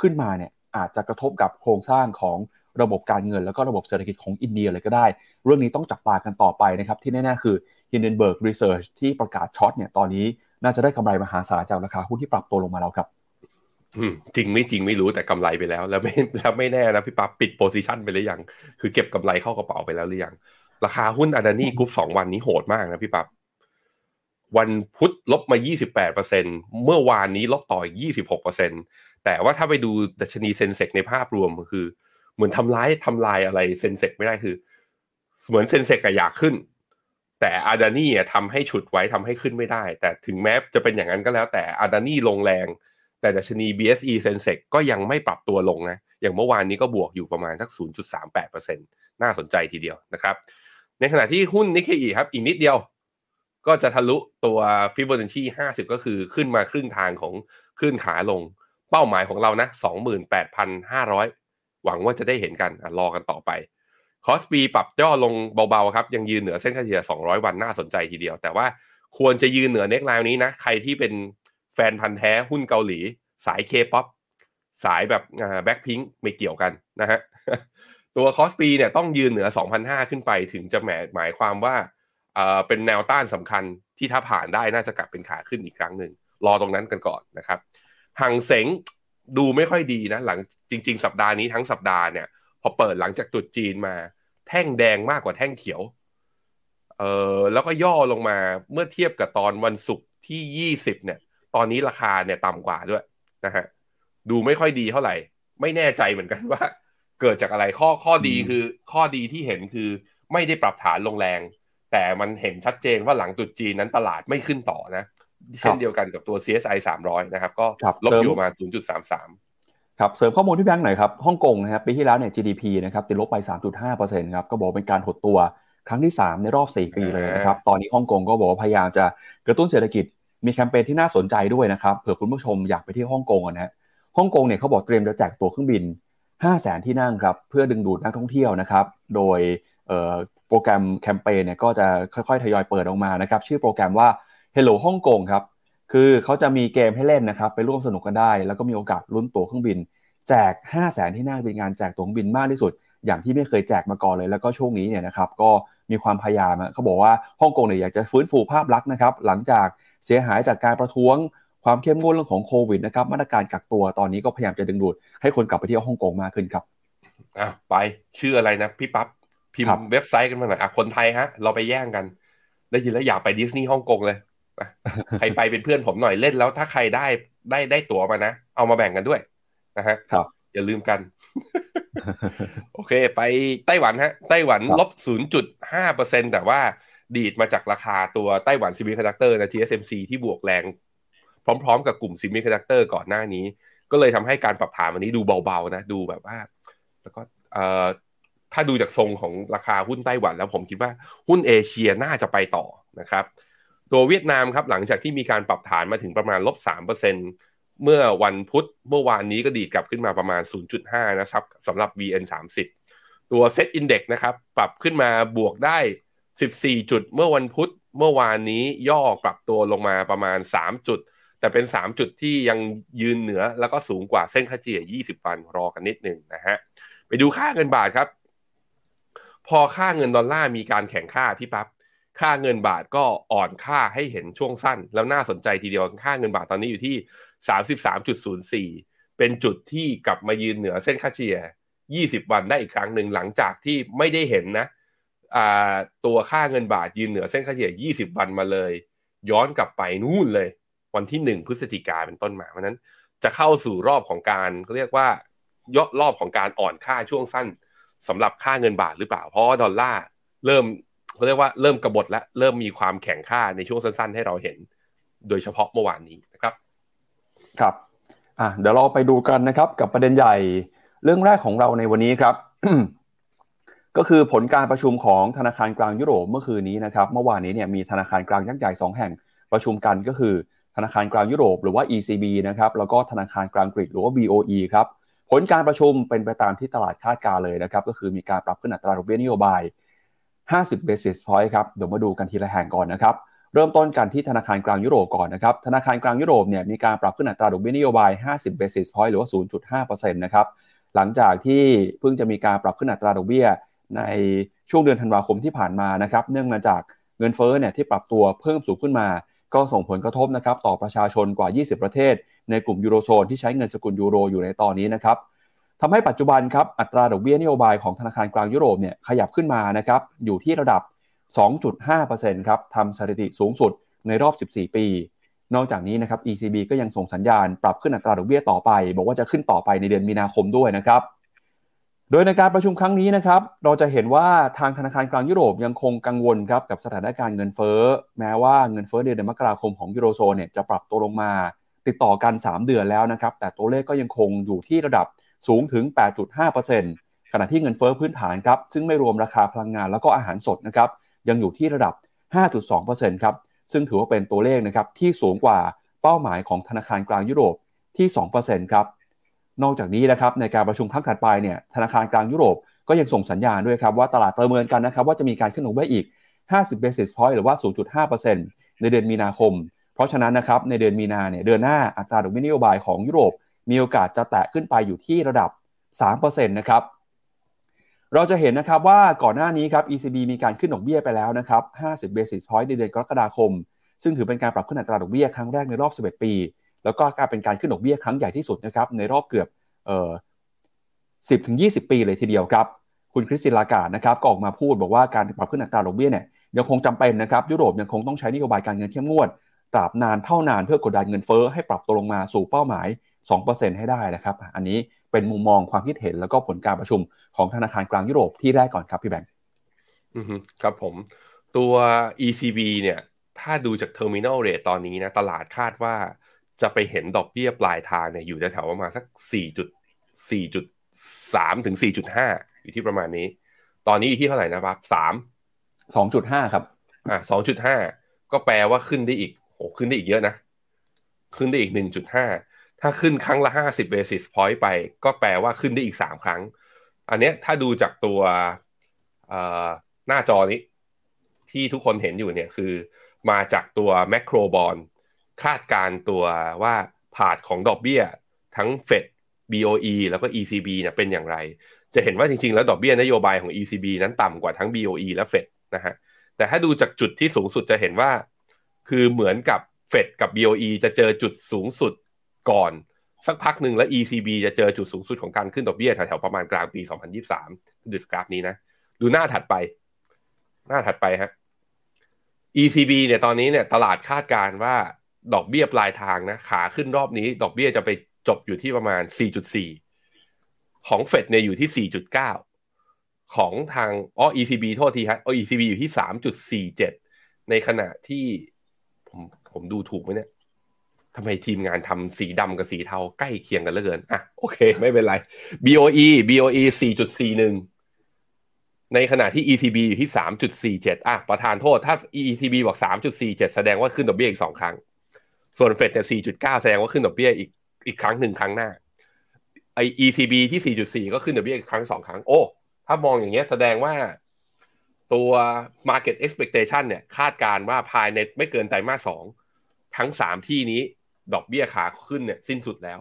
ขึ้นมาเนี่ยอาจจะกระทบกับโครงสร้างของระบบการเงิน แล้วก็ระบบเศรษฐกิจของอินเดียเลยก็ได้ เรื่องนี้ต้องจับตากันต่อไปนะครับ ที่แน่ๆคือ Hindenburg Research ที่ประกาศช็อตเนี่ยตอนนี้น่าจะได้กำไรมหาศาลจากราคาหุ้นที่ปรับตัวลงมาแล้วครับจริงไม่จริงไม่รู้แต่กำไรไปแล้ว แล้วไม่แล้วไม่แน่นะพี่ปั๊บปิดโพซิชันไปหรือยัง คือเก็บกำไรเข้ากระเป๋าไปแล้วหรือยัง ราคาหุ้นอาดานี่กรุ๊ปสองวันนี้โหดมากนะพี่ปั๊บ วันพุธลบมา 28%เมื่อวานนี้ลบต่ออีก 26%แต่ว่าถ้าไปดูดัชนีเซนเซกในภาพรวมคือ เหมือนทำร้ายทำลายอะไรเซนเซกไม่ได้คือ เหมือนเซนเซกอยากขึ้น แต่อาดานี่ทำให้ฉุดไว้ทำให้ขึ้นไม่ได้ แต่ถึงแม้จะเป็นอย่างนั้นก็แล้ว แต่อาดานี่ลงแรง แต่ดัชนี BSE Sensex ก็ยังไม่ปรับตัวลงนะ อย่างเมื่อวานนี้ก็บวกอยู่ประมาณทัก 0.38%น่าสนใจทีเดียวนะครับ ในขณะที่หุ้นนิกเกอีครับอีกนิดเดียว ก็จะทะลุตัวฟิโบนัชชี50 ก็คือขึ้นมาครึ่งทางของขึ้นขาลง เป้าหมายของเรานะ 28,500 หวังว่าจะได้เห็นกันอรอกันต่อไป KOSPI ปรับย่อลงเบาๆครับ ยังยืนเหนือเส้นค่าเฉลี่ย 200 วันน่าสนใจทีเดียว แต่ว่าควรจะยืนเหนือ neckline นี้นะ ใครที่เป็นแฟนพันธ์แท้หุ้นเกาหลี สายเคป๊อปสายแบบแบ็คพิงไม่เกี่ยวกันนะฮะตัว KOSPI เนี่ยต้องยืนเหนือ 2,500 ขึ้นไปถึงจะหมายหมายความว่า เอ่อเป็นแนวต้านสำคัญที่ถ้าผ่านได้น่าจะกลับเป็นขาขึ้นอีกครั้งหนึ่งรอตรงนั้นกันก่อนนะครับหังเสงดูไม่ค่อยดีนะ หลังจริง ๆ สัปดาห์นี้ทั้งสัปดาห์เนี่ย พอเปิดหลังจากตรุษจีนมา แท่งแดงมากกว่าแท่งเขียวเออแล้วก็ย่อลงมาเมื่อเทียบกับตอนวันศุกร์ที่ 20 เนี่ย ตอนนี้ราคาเนี่ยต่ำกว่าด้วยนะฮะดูไม่ค่อยดีเท่าไหร่ ไม่แน่ใจเหมือนกันว่า เกิดจากอะไรข้อข้อดีคือข้อดีที่เห็นคือไม่ได้ปรับฐานลงแรง แต่มันเห็นชัดเจนว่าหลังตรุษจีนนั้นตลาดไม่ขึ้นต่อนะเช่นเดียวกันกับตัว CSI 300 นะครับ ก็ครับลบเสริมอยู่ประมาณ0.33 ครับเสริมข้อมูลที่แบงค์หน่อยครับฮ่องกงนะครับปีที่แล้วเนี่ย GDP นะครับติดลบไป 3.5%ครับก็บอกเป็นการหดตัวครั้งที่ 3 ในรอบ 4 ปีเลยนะครับ ตอนนี้ฮ่องกงก็บอกว่าพยายามจะกระตุ้นเศรษฐกิจมีแคมเปญที่น่าสนใจด้วยนะครับเผื่อคุณผู้ชมอยากไปที่ฮ่องกงอะนะฮะฮ่องกงเนี่ยเขาบอกเตรียมจะแจกตั๋วเครื่องบิน 5 0 0 0 0 0 ที่นั่งครับเพื่อดึงดูดนักท่องเที่ยวนะครับโดยเอ่อ โปรแกรมแคมเปญเนี่ยก็จะค่อยๆ ทยอยเปิดออกมานะครับ ชื่อโปรแกรมว่า Hello ฮ่องกงครับ คือเขาจะมีเกมให้เล่นนะครับ ไปร่วมสนุกกันได้ แล้วก็มีโอกาสลุ้นตั๋วเครื่องบิน แจก 5 0 0แสนที่นั่งเป็นงานแจกตั๋วเครื่องบินมากที่สุด อย่างที่ไม่เคยแจกมาก่อนเลย แล้วก็ช่วงนี้เนี่ยนะครับ ก็มีความพยายามเขาบอกว่าฮ่องกงเนี่ยอยากจะฟื้นฟูภาพลักษณ์นะครับ หลังจากเสียหายจากการประท้วง ความเข้มงวดเรื่องของโควิดนะครับ มาตรการกักตัวตอนนี้ก็พยายามจะดึงดูดให้คนกลับไปเที่ยวฮ่องกงมากขึ้นครับอะไปชื่ออะไรนะพี่ปั๊บ พิมครับพ์เว็บไซต์กันมาหน่อยอะคนไทยฮะ เราไปแย่งกัน ได้ยินแล้วอยากไปดิสนีย์ฮ่องกงเลยอะใครไปเป็นเพื่อนผมหน่อยเล่นแล้วถ้าใครได้ได้ได้ตั๋วมานะ เอามาแบ่งกันด้วยนะฮะครับ อย่าลืมกัน โอเค ไปไต้หวันฮะ ไต้หวันครับลบ 0.5%แต่ว่าดีดมาจากราคาตัวไต้หวัน Semiconductor นะ TSMC ที่บวกแรง พร้อมๆ กับกลุ่ม Semiconductor ก่อนหน้านี้ ก็เลยทำให้การปรับฐานวันนี้ดูเบาๆนะ ดูแบบว่า แล้วก็เอ่อ ถ้าดูจากทรงของราคาหุ้นไต้หวันแล้วผมคิดว่าหุ้นเอเชียน่าจะไปต่อนะครับ ตัวเวียดนามครับหลังจากที่มีการปรับฐานมาถึงประมาณลบ3%เมื่อวันพุธเมื่อวานนี้ก็ดีดกลับขึ้นมาประมาณ 0.5 นะครับสำหรับ VN 30 ตัว Set Index นะครับปรับขึ้นมาบวกได้ 14 จุด เมื่อวันพุธเมื่อวานนี้ย่อกลับตัวลงมาประมาณ 3 จุด แต่เป็น 3 จุดที่ยังยืนเหนือแล้วก็สูงกว่าเส้นค่าเฉลี่ย 20 วันรอกันนิดหนึ่งนะฮะไปดูค่าเงินบาทครับ พอค่าเงินดอลลาร์มีการแข่งค่าพี่ปับ๊บค่าเงินบาทก็อ่อนค่าให้เห็นช่วงสั้น แล้วน่าสนใจทีเดียวค่าเงินบาทตอนนี้อยู่ที่ 33.04 เป็นจุดที่กลับมายืนเหนือเส้นค่าเฉลี่ย 20 วันได้อีกครั้งหนึ่งหลังจากที่ไม่ได้เห็นนะตัวค่าเงินบาทยืนเหนือเส้นค่าเฉลี่ย 20 วันมาเลย ย้อนกลับไปนู่นเลย วันที่ 1 พฤศจิกาเป็นต้นมาเพราะนั้นจะเข้าสู่รอบของการเรียกว่ายอดรอบของการอ่อนค่าช่วงสั้น สำหรับค่าเงินบาทหรือเปล่า เพราะดอลลาร์เริ่มเขาเรียกว่าเริ่มกระบฏและเริ่มมีความแข็งค่าในช่วงสั้น ๆ ให้เราเห็น โดยเฉพาะเมื่อวานนี้นะครับ ครับอะเดี๋ยวเราไปดูกันนะครับกับประเด็นใหญ่เรื่องแรกของเราในวันนี้ครับ ก็คือผลการประชุมของธนาคารกลางยุโรปเมื่อคืนนี้นะครับ เมื่อวานนี้เนี่ยมีธนาคารกลางยักษ์ใหญ่2แห่งประชุมกันก็คือธนาคารกลางยุโรปหรือว่า ECB นะครับแล้วก็ธนาคารกลางกรีกหรือว่า BOE ครับ ผลการประชุมเป็นไปตามที่ตลาดคาดการเลยนะครับ ก็คือมีการปรับขึ้นอัตราดอกเบี้ยนโยบาย 50 basis point ครับ เดี๋ยวมาดูกันทีละแห่งก่อนนะครับ เริ่มต้นกันที่ธนาคารกลางยุโรปก่อนนะครับ ธนาคารกลางยุโรปเนี่ยมีการปรับขึ้นอัตราดอกเบี้ยนโยบาย 50 basis point หรือว่า 0.5%นะครับ หลังจากที่เพิ่งจะมีการปรับขึ้นอัตราดอกเบี้ยในช่วงเดือนธันวาคมที่ผ่านมานะครับ เนื่องมาจากเงินเฟ้อเนี่ยที่ปรับตัวเพิ่มสูงขึ้นมา ก็ส่งผลกระทบนะครับต่อประชาชนกว่า 20 ประเทศ ในกลุ่มยูโรโซนที่ใช้เงินสกุลยูโรอยู่ในตอนนี้นะครับทำให้ปัจจุบันครับอัตราดอกเบี้ยนโยบายของธนาคารกลางยุโรปเนี่ยขยับขึ้นมานะครับอยู่ที่ระดับ 2.5%ครับทำสถิติสูงสุดในรอบ 14 ปี นอกจากนี้นะครับ ECB ก็ยังส่งสัญญาณปรับขึ้นอัตราดอกเบี้ยต่อไป บอกว่าจะขึ้นต่อไปในเดือนมีนาคมด้วยนะครับโดยในการประชุมครั้งนี้นะครับเราจะเห็นว่าทางธนาคารกลางยุโรปยังคงกังวลครับกับสถานการณ์เงินเฟ้อ แม้ว่าเงินเฟ้อเดือนมกราคมของยูโรโซนเนี่ยจะปรับตัวลงมา ติดต่อกัน 3 เดือนแล้วนะครับ แต่ตัวเลขก็ยังคงอยู่ที่ระดับสูงถึง 8.5%ขณะที่เงินเฟ้อพื้นฐานครับ ซึ่งไม่รวมราคาพลังงานแล้วก็อาหารสดนะครับ ยังอยู่ที่ระดับ 5.2%ครับ ซึ่งถือว่าเป็นตัวเลขนะครับที่สูงกว่าเป้าหมายของธนาคารกลางยุโรปที่ 2%ครับ นอกจากนี้นะครับในการประชุมครั้งถัดไปเนี่ย ธนาคารกลางยุโรปก็ยังส่งสัญญาณด้วยครับว่าตลาดประเมินกันนะครับว่าจะมีการขึ้นดอกเบี้ยอีก 50 basis point หรือว่า 0.5%ในเดือนมีนาคม ราะฉะนั้นนะครับในเดือนมีนาเนี่ยเดือนหน้าอัตราดอกเบี้ยนโยบายของยุโรป มีโอกาสจะแตะขึ้นไปอยู่ที่ระดับ 3%นะครับเราจะเห็นนะครับว่าก่อนหน้านี้ครับ ECB มีการขึ้นดอกเบี้ยไปแล้วนะครับ 50 basis point ในเดือนกรกฎาคม ซึ่งถือเป็นการปรับขึ้นอัตราดอกเบี้ยครั้งแรกในรอบ 11 ปี แล้วก็การเป็นการขึ้นดอกเบี้ยครั้งใหญ่ที่สุดนะครับในรอบเกือบเอ่อ10ถึง20 ปีเลยทีเดียวครับ คุณคริสตินลากาดนะครับก็ออกมาพูดบอกว่าการปรับขึ้นอัตราดอกเบี้ยเนี่ยยังคงจำเป็นนะครับยุโรปยังคงต้องใช้นโยบายการเงินเข้มงวด ตราบนานเท่านานเพื่อกดดันเงินเฟ้อให้ปรับตัวลงมาสู่เป้าหมาย 2%ให้ได้นะครับ อันนี้เป็นมุมมองความคิดเห็นแล้วก็ผลการประชุมของธนาคารกลางยุโรปที่แรกก่อนครับพี่แบงค์ครับผม ตัว ECB เนี่ย ถ้าดูจาก Terminal Rate ตอนนี้นะตลาดคาดว่าจะไปเห็นดอกเบี้ยปลายทางเนี่ยอยู่แถวประมาณสัก 4.4.3 ถึง 4.5 อยู่ที่ประมาณนี้ ตอนนี้อยู่ที่เท่าไหร่นะครับ3 2.5 ครับ อ่า2.5 ก็แปลว่าขึ้นได้อีก โหขึ้นได้อีกเยอะนะ ขึ้นได้อีก 1.5 ถ้าขึ้นครั้งละ 50 basis point ไป ก็แปลว่าขึ้นได้อีก 3 ครั้ง อันนี้ถ้าดูจากตัวหน้าจอนี้ ที่ทุกคนเห็นอยู่เนี่ยคือ มาจากตัวแมคโครบอลคาดการตัวว่าผาดของดอกเบี้ย ทั้งเฟด BOE แล้วก็ ECB เนี่ยเป็นอย่างไร จะเห็นว่าจริงๆ แล้วดอกเบี้ยนโยบายของ ECB นั้นต่ำกว่าทั้ง BOE และเฟดนะฮะ แต่ถ้าดูจากจุดที่สูงสุดจะเห็นว่า คือเหมือนกับเฟดกับ BOE จะเจอจุดสูงสุดก่อน สักพักหนึ่งแล้ว ECB จะเจอจุดสูงสุดของการขึ้นดอกเบี้ยแถวๆประมาณกลางปี 2023ดูกราฟนี้นะ ดูหน้าถัดไป หน้าถัดไปฮะ ECB เนี่ยตอนนี้เนี่ยตลาดคาดการว่าดอกเบี้ยปลายทางนะขาขึ้นรอบนี้ ดอกเบี้ยจะไปจบอยู่ที่ประมาณ 4.4 ของเฟดเนี่ยอยู่ที่ 4.9 ของทางอ๋อ ECB โทษทีฮะอ๋อ ECB อยู่ที่ 3.47 ในขณะที่ ผมดูถูกไหมเนี่ยทำไมทีมงานทำสีดำกับสีเทาใกล้เคียงกันเหลือเกิน อะ โอเค ไม่เป็นไร BOE BOE 4.41 ในขณะที่ ECB อยู่ที่ 3.47 อะ ประธานโทษ ถ้า ECB บอก 3.47 แสดงว่าขึ้นดอกเบี้ยอีกสองครั้ง ส่วนเฟดเนี่ย 4.9 แสดงว่าขึ้นดอกเบี้ยอีกอีกครั้งหนึ่งครั้งหน้า ไอ ECB ที่ 4.4 ก็ขึ้นดอกเบี้ยอีกครั้งสองครั้ง โอ้ ถ้ามองอย่างเงี้ยแสดงว่าตัว market expectation เนี่ย คาดการว่าภายในไม่เกินไตรมาสสอง ทั้งสามที่นี้ดอกเบี้ยขาขึ้นเนี่ยสิ้นสุดแล้ว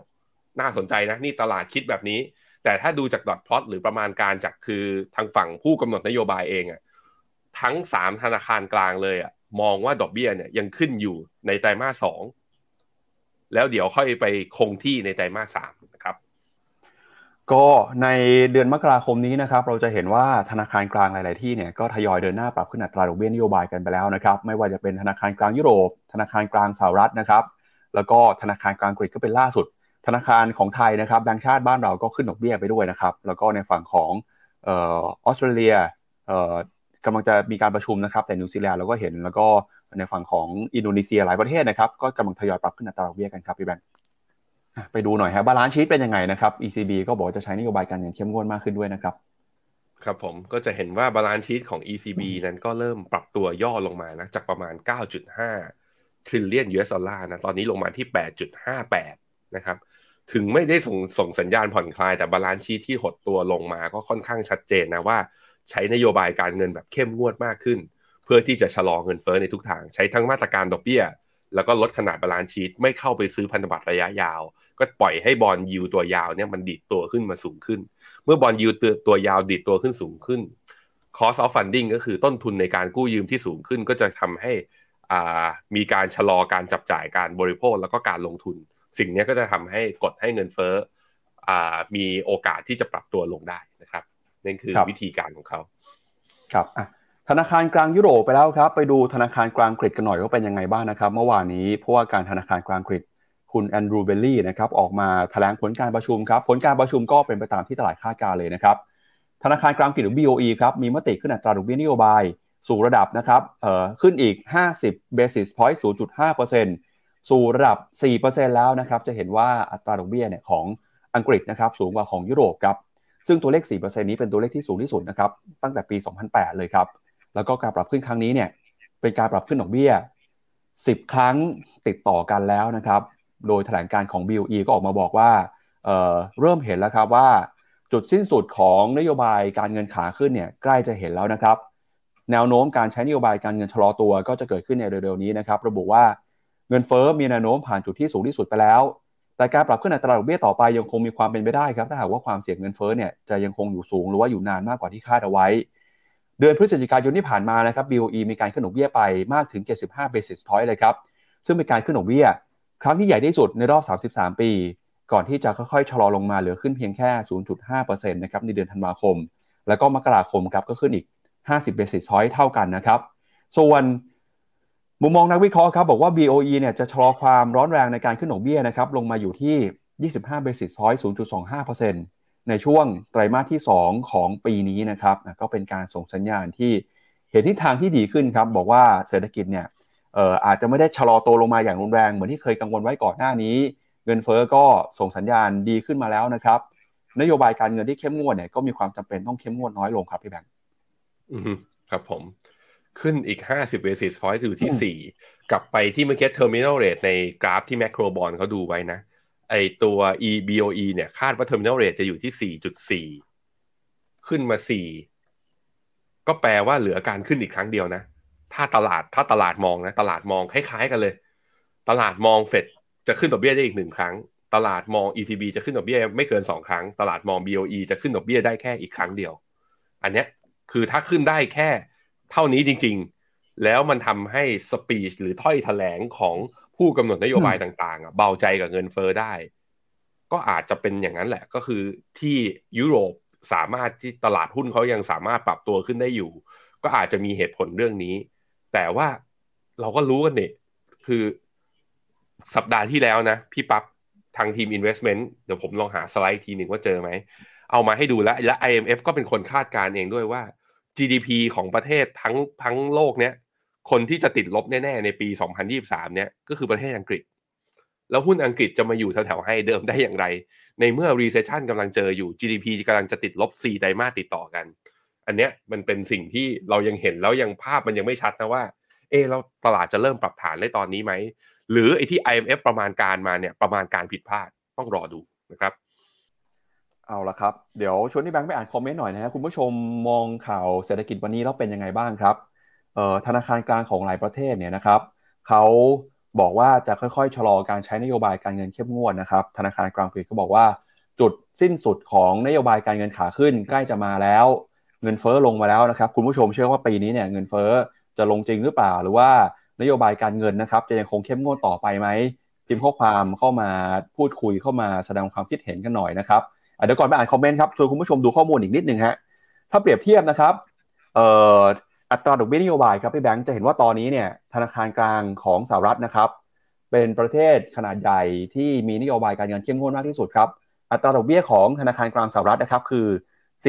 น่าสนใจนะนี่ตลาดคิดแบบนี้ แต่ถ้าดูจากดอทพลอตหรือประมาณการจากคือทางฝั่งผู้กำหนดนโยบายเองอะทั้งสามธนาคารกลางเลยอะมองว่าดอกเบี้ยเนี่ยยังขึ้นอยู่ในไตรมาสสองแล้วเดี๋ยวค่อยไปคงที่ในไตรมาสสามนะครับ ก็ในเดือนมกราคมนี้นะครับเราจะเห็นว่าธนาคารกลางหลาย ๆ ที่เนี่ยก็ทยอยเดินหน้าปรับขึ้นอัตราดอกเบี้ยนโยบายกันไปแล้วนะครับไม่ว่าจะเป็นธนาคารกลางยุโรป ธนาคารกลางสหรัฐนะครับแล้วก็ธนาคารกลางอังกก็เป็นล่าสุด ธนาคารของไทยนะครับแบงก์ชาติบ้านเราก็ขึ้นดอกเบี้ยไปด้วยนะครับแล้วก็ในฝั่งของออสเตรเลียกำลังจะมีการประชุมนะครับแต่นิวซีแลนด์เราก็เห็นแล้วก็ในฝั่งของอินโดนีเซียหลายประเทศนะครับก็กำลังทยอยปรับขึ้นอัตราดอกเบี้ยกันครับพี่แบงค์ ไปดูหน่อยครับ balance sheet เป็นยังไงนะครับ ECB ก็บอกจะใช้นโยบายการเงินเข้มงวดมากขึ้นด้วยนะครับ ครับผมก็จะเห็นว่า balance sheet ของ ECB นั้นก็เริ่มปรับตัวย่อลงมานะ จากประมาณ 9.5 trillion US ดอลลาร์นะ ตอนนี้ลงมาที่ 8.58 นะครับ ถึงไม่ได้ส่งส่งสัญญาณผ่อนคลายแต่ balance sheet ที่หดตัวลงมาก็ค่อนข้างชัดเจนนะว่า ใช้นโยบายการเงินแบบเข้มงวดมากขึ้น เพื่อที่จะชะลอเงินเฟ้อในทุกทาง ใช้ทั้งมาตรการดอกเบี้ย แล้วก็ลดขนาด balance sheet ไม่เข้าไปซื้อพันธบัตรระยะยาว ก็ปล่อยให้ bond yield ตัวยาวเนี่ยมันดีดตัวขึ้นมาสูงขึ้น เมื่อ bond yield ตัวตัวยาวดีดตัวขึ้นสูงขึ้น cost of funding ก็คือต้นทุนในการกู้ยืมที่สูงขึ้น ก็จะทำให้มีการชะลอการจับจ่ายการบริโภคแล้วก็การลงทุน สิ่งนี้ก็จะทำให้กดให้เงินเฟ้อมีโอกาสที่จะปรับตัวลงได้นะครับนั่นคือวิธีการของเขาครับ ธนาคารกลางยุโรปไปแล้วครับ ไปดูธนาคารกลางอังกฤษกันหน่อยว่าเป็นยังไงบ้างนะครับ เมื่อวานนี้ผู้ว่าการธนาคารกลางอังกฤษคุณ Andrew Bailey นะครับออกมาแถลงผลการประชุมครับผลการประชุมก็เป็นไปตามที่ตลาดคาดการเลยนะครับธนาคารกลางอังกฤษหรือ BOE ครับมีมติขึ้นอัตราดอกเบี้ยนโยบายสู่ระดับนะครับเอ่อขึ้นอีก 50 basis point 0.5%สู่ระดับ 4%แล้วนะครับจะเห็นว่าอัตราดอกเบี้ยเนี่ยของอังกฤษนะครับสูงกว่าของยุโรปครับซึ่งตัวเลข 4%นี้เป็นตัวเลขที่สูงที่สุดนะครับตั้งแต่ปี 2008 เลยครับ แล้วก็การปรับขึ้นครั้งนี้เนี่ยเป็นการปรับขึ้นดอกเบี้ย 10 ครั้งติดต่อกันแล้วนะครับ โดยแถลงการของ BOE ก็ออกมาบอกว่าเเริ่มเห็นแล้วครับว่า จุดสิ้นสุดของนโยบายการเงินขาขึ้นเนี่ยใกล้จะเห็นแล้วนะครับ แนวโน้มการใช้นโยบายการเงินชะลอตัวก็จะเกิดขึ้นในเร็วๆนี้นะครับ ระบุว่าเงินเฟอ้อมีแนวโน้มผ่านจุดที่สูงที่สุดไปแล้ว แต่การปรับขึ้นอัตราดอกเบี้ยต่อไปยังคงมีความเป็นไปได้ครับ ถ้าหากว่าความเสี่ยงเงินเฟ้อเนี่ยจะยังคงอยู่สูงหรือว่าอยู่นานมากกว่าที่คาดเอาไว้ เดือนพฤศจิกายนที่ผ่านมานะครับ BOE มีการขึ้นดอกเบี้ยไปมากถึง 75 basis point เลยครับ ซึ่งเป็นการขึ้นดอกเบี้ย ครั้งที่ใหญ่ที่สุดในรอบ 33 ปี ก่อนที่จะค่อยๆชะลอลงมาเหลือขึ้นเพียงแค่ 0.5%นะครับในเดือนธันวาคม แล้วก็มกราคมครับก็ขึ้นอีก 50 basis point เท่ากันนะครับ ส่วนมุมมองนักวิเคราะห์ครับบอกว่า BOE เนี่ยจะชะลอความร้อนแรงในการขึ้นดอกเบี้ยนะครับลงมาอยู่ที่ 25 basis point 0.25% ในช่วงไตรมาสที่ 2 ของปีนี้นะครับก็เป็นการส่งสัญญาณที่เห็นทิศทางที่ดีขึ้นครับ บอกว่าเศรษฐกิจเนี่ยอาจจะไม่ได้ชะลอตัวลงมาอย่างรุนแรง เหมือนที่เคยกังวลไว้ก่อนหน้านี้ เงินเฟอ้อก็ส่งสัญญาณดีขึ้นมาแล้วนะครับ นโยบายการเงินที่เข้มงวดเนี่ยก็มีความจำเป็นต้องเข้มงวดน้อยลงครับพี่แบงค์อืมครับผมขึ้นอีก 50 basis point อยู่ที่ 4 กลับไปที่เมื่อกี้ terminal rate ในกราฟที่แมคโครบอลเขาดูไว้นะ ไอตัว EBOE เนี่ยคาดว่า terminal rate จะอยู่ที่ 4.4 ขึ้นมา 4 ก็แปลว่าเหลือการขึ้นอีกครั้งเดียวนะ ถ้าตลาดถ้าตลาดมองนะ ตลาดมองคล้ายๆกันเลย ตลาดมองเฟดจะขึ้นดอกเบี้ยได้อีกหนึ่งครั้ง ตลาดมอง ECB จะขึ้นดอกเบี้ยไม่เกิน 2 ครั้ง ตลาดมอง BOE จะขึ้นดอกเบี้ยได้แค่อีกครั้งเดียว อันเนี้ยคือถ้าขึ้นได้แค่เท่านี้จริง ๆ แล้วมันทำให้สปีชหรือถ้อยแถลงของ ผู้กำหนดนโยบายต่างๆอะเบาใจกับเงินเฟอ้อได้ ก็อาจจะเป็นอย่างนั้นแหละ ก็คือที่ยุโรปสามารถที่ตลาดหุ้นเขายังสามารถปรับตัวขึ้นได้อยู่ ก็อาจจะมีเหตุผลเรื่องนี้ แต่ว่าเราก็รู้กันเนี่ยคือสัปดาห์ที่แล้วนะ พี่ปับ๊บทางทีม Investment เดี๋ยวผมลองหาสไลด์ทีหนึ่งว่าเจอไหม เอามาให้ดูแล้วและ IMF ก็เป็นคนคาดการเองด้วยว่า GDP ของประเทศทั้งทั้งโลกเนี้ย คนที่จะติดลบแน่ๆ ในปี 2023 เนี่ยก็คือประเทศอังกฤษ แล้วหุ้นอังกฤษจะมาอยู่แถวๆให้เดิมได้อย่างไร ในเมื่อ recession กำลังเจออยู่ GDP กำลังจะติดลบ 4 ไตรมาสติดต่อกัน อันเนี้ยมันเป็นสิ่งที่เรายังเห็นแล้วยังภาพมันยังไม่ชัดนะว่า เออเราตลาดจะเริ่มปรับฐานได้ตอนนี้ไหม หรือไอ้ที่ IMF ประมาณการมาเนี่ยประมาณการผิดพลาดต้องรอดูนะครับเอาละครับ เดี๋ยวชวนที่แบงค์ไปอ่านคอมเมนต์หน่อยนะฮะคุณผู้ชมมองข่าวเศรษฐกิจวันนี้แล้วเป็นยังไงบ้างครับ ธนาคารกลางของหลายประเทศเนี่ยนะครับเขาบอกว่าจะค่อยๆ ชะลอการใช้นโยบายการเงินเข้มงวดนะครับ ธนาคารกลางประเทศก็บอกว่า จุดสิ้นสุดของนโยบายการเงินขาขึ้นใกล้จะมาแล้ว เงินเฟ้อลงมาแล้วนะครับ คุณผู้ชมเชื่อว่าปีนี้เนี่ยเงินเฟ้อจะลงจริงหรือเปล่า หรือว่านโยบายการเงินนะครับ จะยังคงเข้มงวดต่อไปไหมพิมพ์ข้อความเข้ามาพูดคุยเข้ามาแสดงความคิดเห็นกันหน่อยนะครับเดี๋ยวก่อนไปอ่านคอมเมนต์ครับชวนคุณผู้ชมดูข้อมูลอีกนิดหนึ่งฮะถ้าเปรียบเทียบนะครับเอ่อ อัตราดอกเบี้ยนโยบายครับพี่แบงค์จะเห็นว่าตอนนี้เนี่ยธนาคารกลางของสหรัฐนะครับเป็นประเทศขนาดใหญ่ที่มีนโยบายการเงินเข้มงวดมากที่สุดครับอัตราดอกเบี้ยของธนาคารกลางสหรัฐนะครับคือ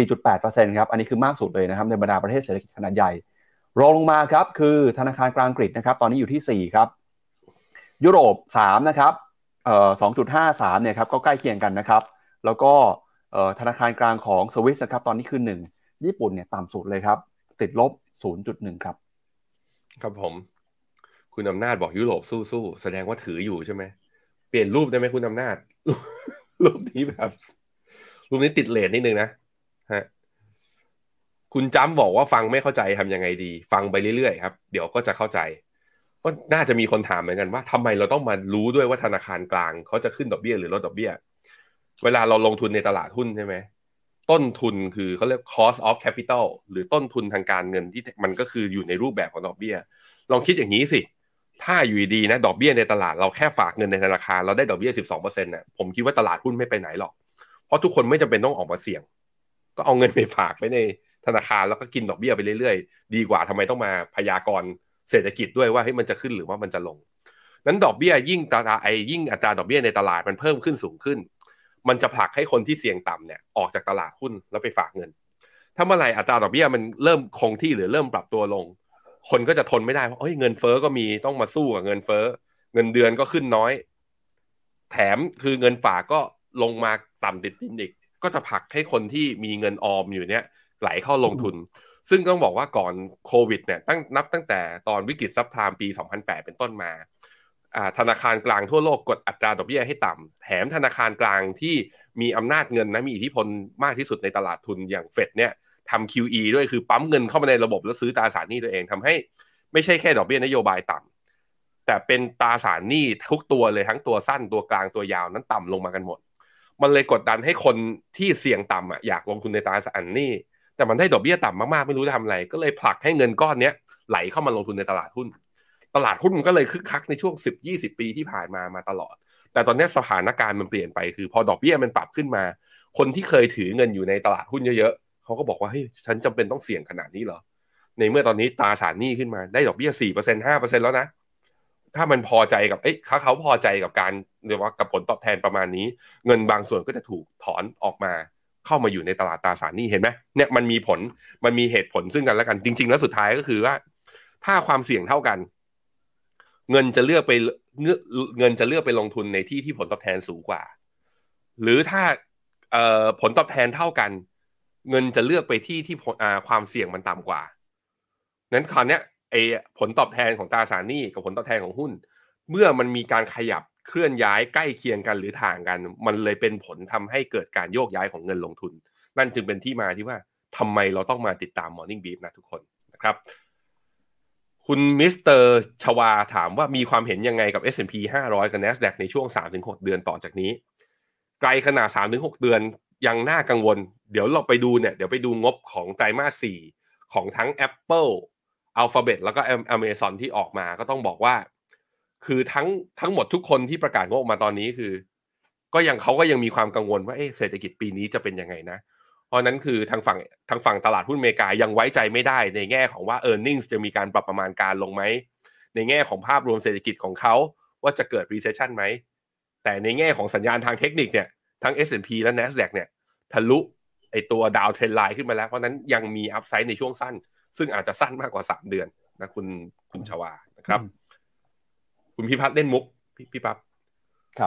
4.8%ครับอันนี้คือมากสุดเลยนะครับในบรรดาประเทศเศรษฐกิจขนาดใหญ่ รองลงมาครับคือธนาคารกลางอังกฤษนะครับตอนนี้อยู่ที่ 4 ครับ ยุโรป 3 นะครับเอ่อ2.53เนี่ยครับก็ใกล้เคียงกันนะครับ แล้วก็ธนาคารกลางของสวิสนะครับตอนนี้คือ 1 ญี่ปุ่นเนี่ยต่ำสุดเลยครับ ติดลบ 0.1 ครับ ครับผม คุณอำนาจบอกยุโรปสู้ๆ แสดงว่าถืออยู่ใช่ไหม เปลี่ยนรูปได้ไหมคุณอำนาจ รูปนี้แบบ รูปนี้ติดเลทนิดนึงนะฮะคุณจำบอกว่าฟังไม่เข้าใจทำยังไงดี ฟังไปเรื่อยๆครับ เดี๋ยวก็จะเข้าใจก็น่าจะมีคนถามเหมือนกันว่าทำไมเราต้องมารู้ด้วยว่าธนาคารกลางเขาจะขึ้นดอกเบี้ยหรือลดดอกเบี้ย เวลาเราลงทุนในตลาดหุ้นใช่ไหม ต้นทุนคือเขาเรียก cost of capital หรือต้นทุนทางการเงินที่มันก็คืออยู่ในรูปแบบของดอกเบี้ย ลองคิดอย่างนี้สิ ถ้าอยู่ดีนะดอกเบี้ยในตลาดเราแค่ฝากเงินในธนาคารเราได้ดอกเบี้ย 12%น่ะผมคิดว่าตลาดหุ้นไม่ไปไหนหรอก เพราะทุกคนไม่จำเป็นต้องออกมาเสี่ยง ก็เอาเงินไปฝากไว้ในธนาคารแล้วก็กินดอกเบี้ยไปเรื่อยๆ ดีกว่าทำไมต้องมาพยากรณ์เศรษฐกิจด้วยว่าให้มันจะขึ้นหรือว่ามันจะลงนั้นดอกเบี้ยยิ่งตราไอยิ่งอัตราดอกเบี้ยในตลาดมันเพิ่มขึ้นสูงขึ้น มันจะผลักให้คนที่เสี่ยงต่ำเนี่ยออกจากตลาดหุ้นแล้วไปฝากเงิน ถ้าเมื่อไหร่อัตราดอกเบี้ยมันเริ่มคงที่หรือเริ่มปรับตัวลง คนก็จะทนไม่ได้เพราะเฮ้ยเงินเฟอ้อก็มีต้องมาสู้กับเงินเฟอ้อเงินเดือนก็ขึ้นน้อย แถมคือเงินฝากก็ลงมาต่ำติดดินอีกก็จะผลักให้คนที่มีเงินออมอยู่เนี่ยไหลเข้าลงทุน ซึ่งต้องบอกว่าก่อนโควิดเนี่ยตั้งนับตั้งแต่ตอนวิกฤตซับพลามปี 2008 เป็นต้นมา ธนาคารกลางทั่วโลกกดอัตราดอกเบี้ยให้ต่ำแถมธนาคารกลางที่มีอำนาจเงินนะมีอิทธิพลมากที่สุดในตลาดทุนอย่างเฟดเนี่ยทำ QE ด้วยคือปั๊มเงินเข้ามาในระบบแล้วซื้อตราสารหนี้ตัวเองทำให้ไม่ใช่แค่ดอกเบี้ยนโยบายต่ำแต่เป็นตราสารหนี้ทุกตัวเลยทั้งตัวสั้นตัวกลางตัวยาวนั้นต่ำลงมากันหมด มันเลยกดดันให้คนที่เสี่ยงต่ำอะอยากลงทุนในตราสารหนี้แต่มันได้ดอกเบี้ยต่ำมากๆไม่รู้จะทำอะไร ก็เลยผลักให้เงินก้อนนี้ไหลเข้ามาลงทุนในตลาดหุ้น ตลาดหุ้นมันก็เลยคึกคักในช่วง 10-20 ปีที่ผ่านมามาตลอด แต่ตอนนี้สถานการณ์มันเปลี่ยนไปคือ พอดอกเบี้ยมันปรับขึ้นมา คนที่เคยถือเงินอยู่ในตลาดหุ้นเยอะๆเขาก็บอกว่าเฮ้ยฉันจำเป็นต้องเสี่ยงขนาดนี้เหรอในเมื่อตอนนี้ตราสารหนี้ขึ้นมาได้ดอกเบี้ยสี่เปอร์เซ็นห้าเปอร์เซ็นแล้วนะ ถ้ามันพอใจกับเอ้ยเขาเขาพอใจกับการเรียกว่ากับผลตอบแทนประมาณนี้ เงินบางส่วนก็จะถูกถอนออกมา เข้ามาอยู่ในตลาดตราสารหนี้เห็นไหมเนี่ยมันมีผลมันมีเหตุผลซึ่งกันและกันจริง ๆ แล้วสุดท้ายก็คือว่า ถ้าความเสี่ยงเท่ากัน เงินจะเลือกไปเงินจะเลือกไปลงทุนในที่ที่ผลตอบแทนสูงกว่า หรือถ้าผลตอบแทนเท่ากัน เงินจะเลือกไปที่ที่ความเสี่ยงมันต่ำกว่า นั้นคราวนี้ไอ้ผลตอบแทนของตราสารหนี้กับผลตอบแทนของหุ้น เมื่อมันมีการขยับเคลื่อนย้ายใกล้เคียงกันหรือถ่างกัน มันเลยเป็นผลทำให้เกิดการโยกย้ายของเงินลงทุน นั่นจึงเป็นที่มาที่ว่าทำไมเราต้องมาติดตาม Morning Brief นะทุกคนนะครับ คุณมิสเตอร์ชวาถามว่ามีความเห็นยังไงกับ S&P 500 กับ NASDAQ ในช่วง 3-6 เดือนต่อจากนี้ ไกลขนาด 3-6 เดือนยังน่ากังวล เดี๋ยวเราไปดูเนี่ย เดี๋ยวไปดูงบของไตรมาส 4 ของทั้ง Apple อัลฟาเบตแล้วก็อเมซอนที่ออกมาก็ต้องบอกว่า คือทั้งทั้งหมดทุกคนที่ประกาศงบออกมาตอนนี้คือ ก็ยังเขาก็ยังมีความกังวลว่าเเศรษฐกิจปีนี้จะเป็นยังไงนะ เพราะนั้นคือทางฝั่งทางฝั่งตลาดหุ้นอเมริกายังไว้ใจไม่ได้ในแง่ของว่า e a r n i n g จะมีการปรับประมาณการลงไหม ในแง่ของภาพรวมเศรษฐกิจของเขาว่าจะเกิด recession ไหม แต่ในแง่ของสัญญาณทางเทคนิคเนี่ยทั้ง S&P และ NASDAQ เนี่ยทะลุไอตัวดาวเทรนไลน์ขึ้นมาแล้ว เพราะนั้นยังมีอัพไซด์ในช่วงสั้น ซึ่งอาจจะสั้นมากกว่าสามเดือนนะคุณคุณชวานะครับ คุณพิพัฒน์เล่นมุกพี่พี่ปั๊บ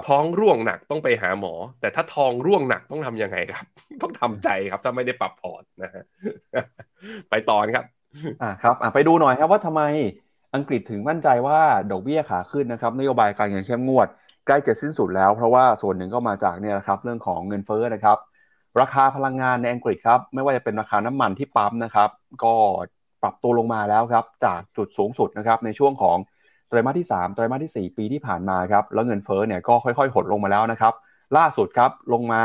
ท้องร่วงหนักต้องไปหาหมอ แต่ถ้าท้องร่วงหนักต้องทํำยังไงครับ ต้องทำใจครับ ถ้าไม่ได้ปรับพอร์ตนะฮะไปตอนครับอ่าครับอ่าไปดูหน่อยครับว่าทำไมอังกฤษถึงมั่นใจว่าดอกเบี้ยขาขึ้นนะครับนโยบายการเงินเข้มงวด ใกล้จะสิ้นสุดแล้ว เพราะว่าส่วนหนึ่งก็มาจากเนี่ยครับเรื่องของเงินเฟ้อนะครับ ราคาพลังงานในอังกฤษครับ ไม่ว่าจะเป็นราคาน้ำมันที่ปั๊มนะครับ ก็ปรับตัวลงมาแล้วครับ จากจุดสูงสุดนะครับในช่วงของ ไตรมาสที่ 3 ไตรมาสที่ 4 ปีที่ผ่านมาครับแล้วเงินเฟ้อเนี่ยก็ค่อยๆ หดลงมาแล้วนะครับล่าสุดครับลงมา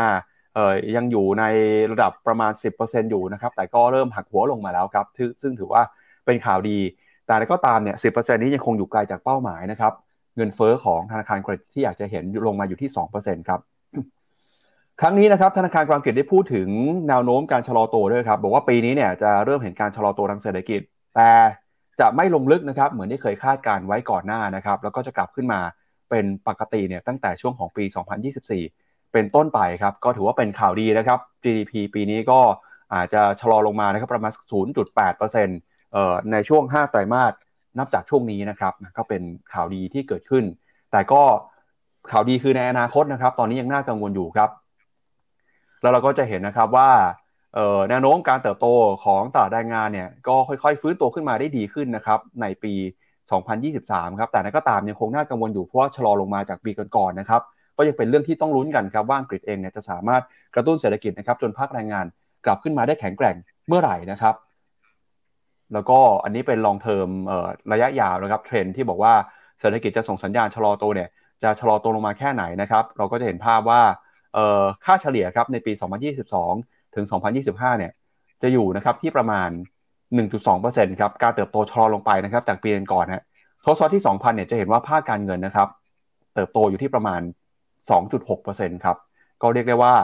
เอ่ยยังอยู่ในระดับประมาณ 10%อยู่นะครับแต่ก็เริ่มหักหัวลงมาแล้วครับซึ่งถือว่าเป็นข่าวดี แต่ก็ตามเนี่ย10%นี้ยังคงอยู่ไกลจากเป้าหมายนะครับเงินเฟ้อของธนาคารกรีที่อยากจะเห็นลงมาอยู่ที่ 2%ครับครั้งนี้นะครับธนาคารกลางกรีกได้พูดถึงแนวโน้มการชะลอตัวด้วยครับบอกว่าปีนี้เนี่ยจะเริ่มเห็นการชะลอตัวทางเศรษฐกิจ แต่ จะไม่ลงลึกนะครับเหมือนที่เคยคาดการไว้ก่อนหน้านะครับแล้วก็จะกลับขึ้นมาเป็นปกติเนี่ยตั้งแต่ช่วงของปี 2024 เป็นต้นไปครับก็ถือว่าเป็นข่าวดีนะครับ GDP ปีนี้ก็อาจจะชะลอลงมานะครับประมาณ 0.8%ในช่วง 5 ไตรมาสนับจากช่วงนี้นะครับก็เป็นข่าวดีที่เกิดขึ้น แต่ก็ข่าวดีคือในอนาคตนะครับ ตอนนี้ยังน่ากังวลอยู่ครับ แล้วเราก็จะเห็นนะครับว่า แนวโน้มการเติบโตของตลาดแรงงานเนี่ยก็ค่อยๆ ฟื้นตัวขึ้นมาได้ดีขึ้นนะครับในปี 2023 ครับแต่นั้นก็ตามยังคงน่ากังวลอยู่เพราะว่าชะลอลงมาจากปีก่อนๆนะครับก็ยังเป็นเรื่องที่ต้องลุ้นกันครับว่าอังกฤษเองเนี่ยจะสามารถกระตุ้นเศรษฐกิจนะครับจนภาคแรงงานกลับขึ้นมาได้แข็งแกร่งเมื่อไหร่นะครับ แล้วก็อันนี้เป็นลองเทอมระยะยาวนะครับเทรนที่บอกว่าเศรษฐกิจจะส่งสัญญาณชะลอตัวเนี่ยจะชะลอตัวลงมาแค่ไหนนะครับ เราก็จะเห็นภาพว่าค่าเฉลี่ยครับในปี 2022 ถึง 2025 เนี่ย จะอยู่นะครับที่ประมาณ 1.2%ครับ การเติบโตชะลอลงไปนะครับ จากปีก่อนฮะทศวรรษที่ 2000 เนี่ยจะเห็นว่าภาคการเงินนะครับ เติบโตอยู่ที่ประมาณ 2.6%ครับ ก็เรียกได้ว่า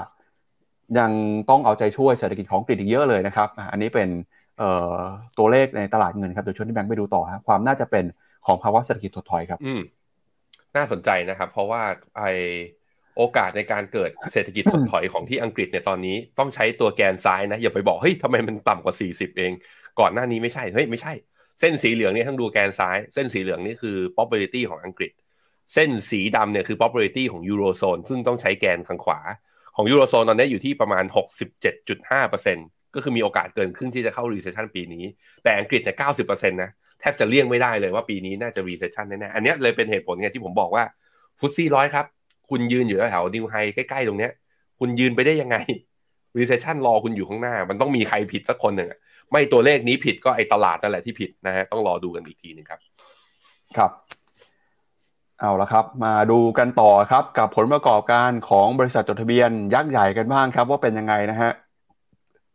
ยังต้องเอาใจช่วยเศรษฐกิจของกรีกอีกเยอะเลยนะครับ อันนี้เป็นตัวเลขในตลาดเงินครับ เดี๋ยวชวนที่แบงค์ไปดูต่อครับความน่าจะเป็นของภาวะเศรษฐกิจถดถอยครับ อืม น่าสนใจนะครับ เพราะว่าไอ โอกาสในการเกิดเศรษฐกิจถดถอยของที่อังกฤษเนี่ยตอนนี้ต้องใช้ตัวแกนซ้ายนะ อย่าไปบอกเฮ้ยทำไมมันต่ำกว่า 40 เอง ก่อนหน้านี้ไม่ใช่เฮ้ยไม่ใช่ เส้นสีเหลืองนี่ทั้งดูแกนซ้าย เส้นสีเหลืองนี่คือ probability ของอังกฤษ เส้นสีดำเนี่ยคือ popularity ของยูโรโซนซึ่งต้องใช้แกนทางขวา ของยูโรโซนตอนนี้อยู่ที่ประมาณ 67.5%ก็คือมีโอกาสเกินครึ่งที่จะเข้า recession ปีนี้ แต่อังกฤษเนี่ย90%นะแทบจะเลี่ยงไม่ได้เลยว่าปีนี้น่าจะ recession แน่ๆอันนี้เลยเป็นเหตุผลไงที่ผมบอกว่า FTSE ร้อยครับ คุณยืนอยู่แถว new high ใกล้ๆตรงเนี้ย คุณยืนไปได้ยังไงrecession รอคุณอยู่ข้างหน้า มันต้องมีใครผิดสักคนหนึ่งไม่ตัวเลขนี้ผิดก็ไอตลาดนั่นแหละที่ผิดนะฮะต้องรอดูกันอีกทีนึงครับ ครับ เอาละครับ มาดูกันต่อครับ กับผลประกอบการของบริษัทจดทะเบียนยักษ์ใหญ่กันบ้างครับ ว่าเป็นยังไงนะฮะ